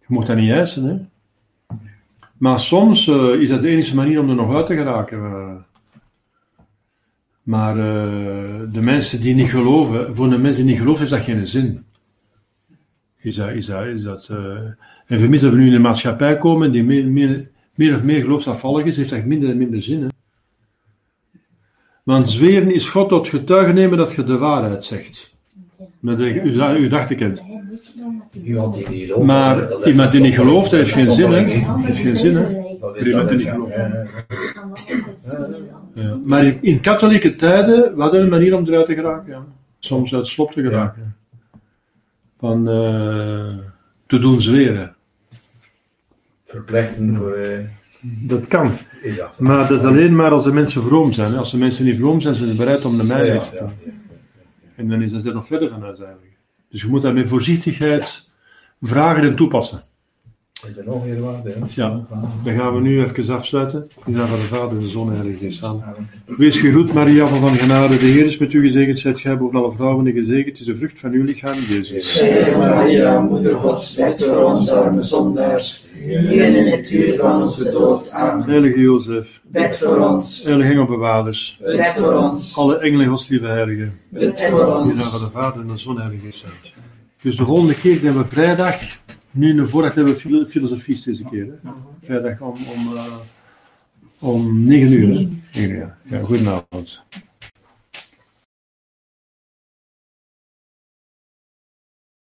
Je mocht dat niet eisen. Hè? Maar soms eh, is dat de enige manier om er nog uit te geraken. eh. Maar eh, de mensen die niet geloven, voor de mensen die niet geloven, heeft dat geen zin. Is dat, is dat, is dat, en voor mensen die nu in een maatschappij komen die meer, meer, meer of meer geloofsafvallig is, heeft dat minder en minder zin. Hè? Want zweren is God tot getuige nemen dat je de waarheid zegt. Met uw, kent.
Die niet gelooft.
Maar iemand die niet gelooft, heeft geen zin, hè? Heeft geen zin, hè?
Dat
Voor iemand die niet
ja,
gelooft.
ja, ja.
Ja. Maar in, katholieke tijden was er een manier om eruit te geraken. Ja. Soms uit slop te geraken. Van eh, te doen zweren.
Verplichten voor. eh,
Dat kan. Maar dat is alleen maar als de mensen vroom zijn. hè. Als de mensen niet vroom zijn, zijn ze bereid om de
Ja,
mij
ja,
te doen.
ja.
En dan is dat er nog verder van uit eigenlijk. Dus je moet dat met voorzichtigheid vragen en toepassen.
Is nog meer wat? hè?
Ja. Dan gaan we nu even afsluiten. In naam van de Vader, de Zoon en de Heilige Geest. Amen. Wees gegroet, Maria van genade. De Heer is met u gezegend. Zijt gij boven alle vrouwen en gezegend is de vrucht van uw lichaam, Jezus.
Heilige Maria, Moeder Gods, bid voor ons arme zondaars, nu en in het uur van onze dood. Amen.
Heilige Jozef,
Bid voor ons,
heilige engelbewaarders,
bid voor ons,
alle engelen, Gods lieve heiligen.
bid voor
In naam
ons.
van de Vader en de Zoon en de Heilige Geest. Dus de volgende keer hebben we vrijdag. Nu, de vorige hebben we filo- filosofie deze keer. Hè? Vrijdag om, om, eh, om 9 uur. hè? 9 uur. Ja, goedenavond.